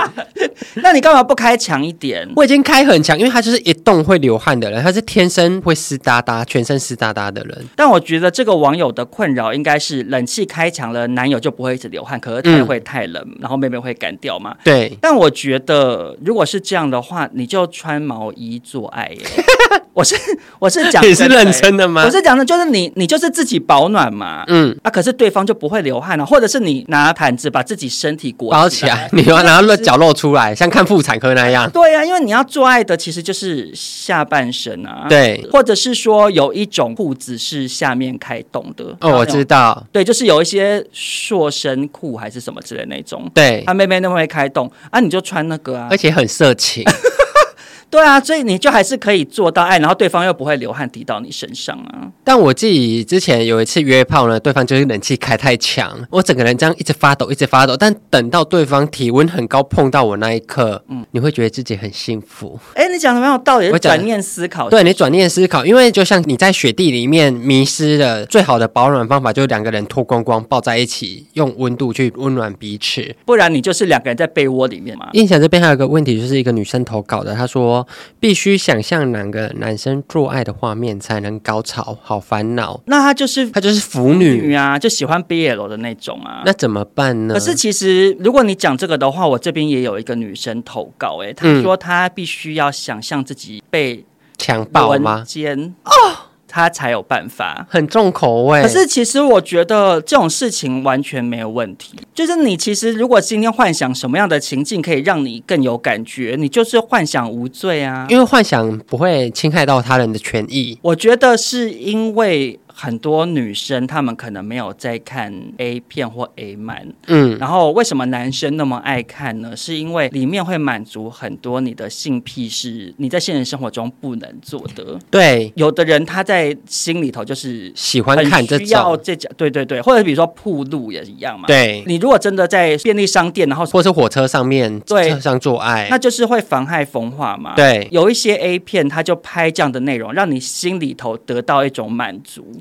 (laughs) 那你干嘛不开强一点？我已经开很强，因为他就是一动会流汗的人，他是天生会湿哒哒、全身湿哒哒的人。但我觉得这个网友的困扰应该是冷气开强了，男友就不会一直流汗，可是他也会太冷，嗯、然后妹妹会干掉嘛。对。但我觉得如果是这样的话，你就穿毛衣做爱耶。(laughs) 我是我是讲你是认真的吗？我是讲的，就是你你就是自己保暖嘛。嗯。啊，可是对方就不会流汗了，或者是你拿毯子把自己身体裹包起来，(laughs) 你要拿脚露出来，像看妇产科那样。对呀、啊，因为你要做爱的其实就是下半身啊。对。或者是说有一种裤子是下面开洞的。哦，我知道。对，就是有一些塑身裤还是什么之类的那种。对。他妹妹那么会开洞啊，你就穿那个啊，而且也很色情。对啊，所以你就还是可以做到爱，然后对方又不会流汗滴到你身上啊。但我自己之前有一次约炮呢，对方就是冷气开太强，我整个人这样一直发抖，一直发抖。但等到对方体温很高碰到我那一刻，嗯，你会觉得自己很幸福。哎，你讲的蛮有道理，我转念思考。对，你转念思考，因为就像你在雪地里面迷失了，最好的保暖方法就是两个人脱光光抱在一起，用温度去温暖彼此。不然你就是两个人在被窝里面嘛。印象这边还有一个问题，就是一个女生投稿的，她说。说必须想象两个男生做爱的画面才能高潮，好烦恼。那她就是她就是腐女，女啊，就喜欢 BL 的那种啊。那怎么办呢？可是其实如果你讲这个的话，我这边也有一个女生投稿、欸，哎，她说她必须要想象自己被强暴吗？奸哦。他才有办法，很重口味。可是其实我觉得这种事情完全没有问题。就是你其实如果今天幻想什么样的情境可以让你更有感觉，你就是幻想无罪啊。因为幻想不会侵害到他人的权益。我觉得是因为。很多女生她们可能没有在看 A 片或 A 漫，嗯，然后为什么男生那么爱看呢？是因为里面会满足很多你的性癖，是你在现实生活中不能做的。对，有的人他在心里头就是喜欢看这种，要这种，对对对，或者比如说铺路也是一样嘛。对，你如果真的在便利商店，然后或者是火车上面对车上做爱，那就是会妨害风化嘛。对，有一些 A 片，他就拍这样的内容，让你心里头得到一种满足。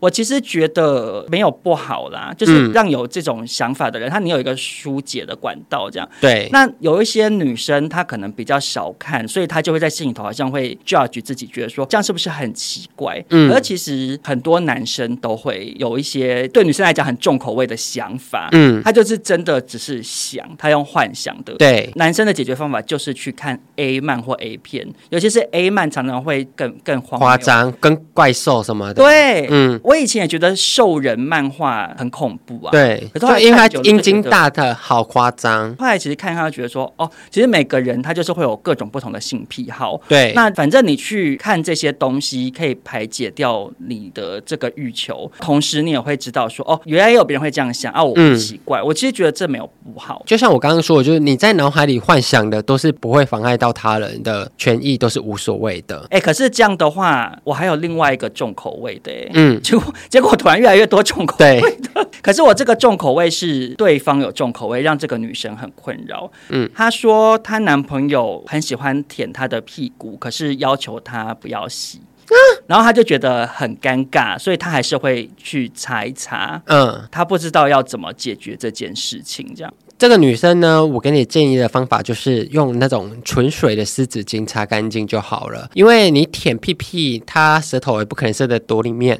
我其实觉得没有不好啦，就是让有这种想法的人，嗯、他你有一个疏解的管道，这样。对。那有一些女生，她可能比较少看，所以她就会在心里头好像会 judge 自己，觉得说这样是不是很奇怪？嗯。而其实很多男生都会有一些对女生来讲很重口味的想法。嗯。他就是真的只是想，他用幻想的。对。男生的解决方法就是去看 A 漫或 A 片，尤其是 A 漫常常会更更夸张，跟怪兽什么的。对。嗯。我以前也觉得兽人漫画很恐怖啊，对，可是后来因为他阴茎大的好夸张。后来其实看他觉得说，哦，其实每个人他就是会有各种不同的性癖好，对。那反正你去看这些东西，可以排解掉你的这个欲求，同时你也会知道说，哦，原来也有别人会这样想啊，我不奇怪。嗯、我其实觉得这没有不好。就像我刚刚说的，就是你在脑海里幻想的都是不会妨碍到他人的权益，都是无所谓的。哎，可是这样的话，我还有另外一个重口味的，嗯，就结果。结果突然越来越多重口味的，(laughs) 可是我这个重口味是对方有重口味，让这个女生很困扰。嗯，她说她男朋友很喜欢舔她的屁股，可是要求她不要洗，啊、然后她就觉得很尴尬，所以她还是会去擦一擦。嗯，她不知道要怎么解决这件事情，这样。这个女生呢，我给你建议的方法就是用那种纯水的湿纸巾擦干净就好了，因为你舔屁屁，她舌头也不可能塞得多里面。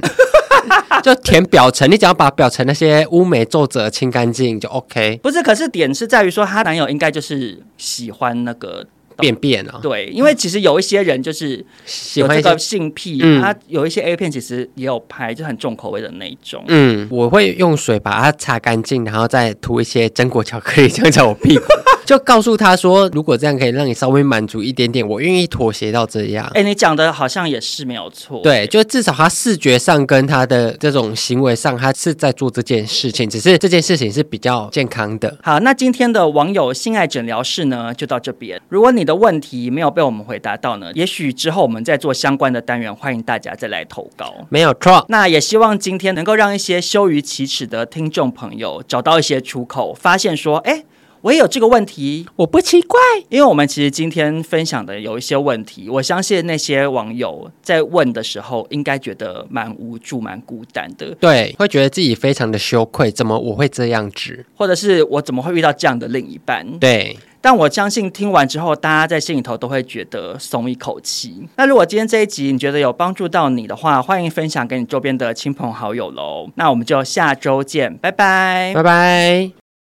(laughs) 就填表层，你只要把表层那些污美皱褶清干净就 OK。不是，可是点是在于说，她男友应该就是喜欢那个便便啊。对，因为其实有一些人就是有这个性癖，他有一些 A 片其实也有拍，就很重口味的那种。嗯，我会用水把它擦干净，然后再涂一些榛果巧克力，这样在我屁股。(laughs) 就告诉他说，如果这样可以让你稍微满足一点点，我愿意妥协到这样。哎、欸，你讲的好像也是没有错。对，就至少他视觉上跟他的这种行为上，他是在做这件事情，只是这件事情是比较健康的。好，那今天的网友性爱诊疗室呢，就到这边。如果你的问题没有被我们回答到呢，也许之后我们再做相关的单元，欢迎大家再来投稿。没有错。那也希望今天能够让一些羞于启齿的听众朋友找到一些出口，发现说，哎、欸。我也有这个问题，我不奇怪，因为我们其实今天分享的有一些问题，我相信那些网友在问的时候，应该觉得蛮无助、蛮孤单的，对，会觉得自己非常的羞愧，怎么我会这样子，或者是我怎么会遇到这样的另一半？对，但我相信听完之后，大家在心里头都会觉得松一口气。那如果今天这一集你觉得有帮助到你的话，欢迎分享给你周边的亲朋好友喽。那我们就下周见，拜拜，拜拜。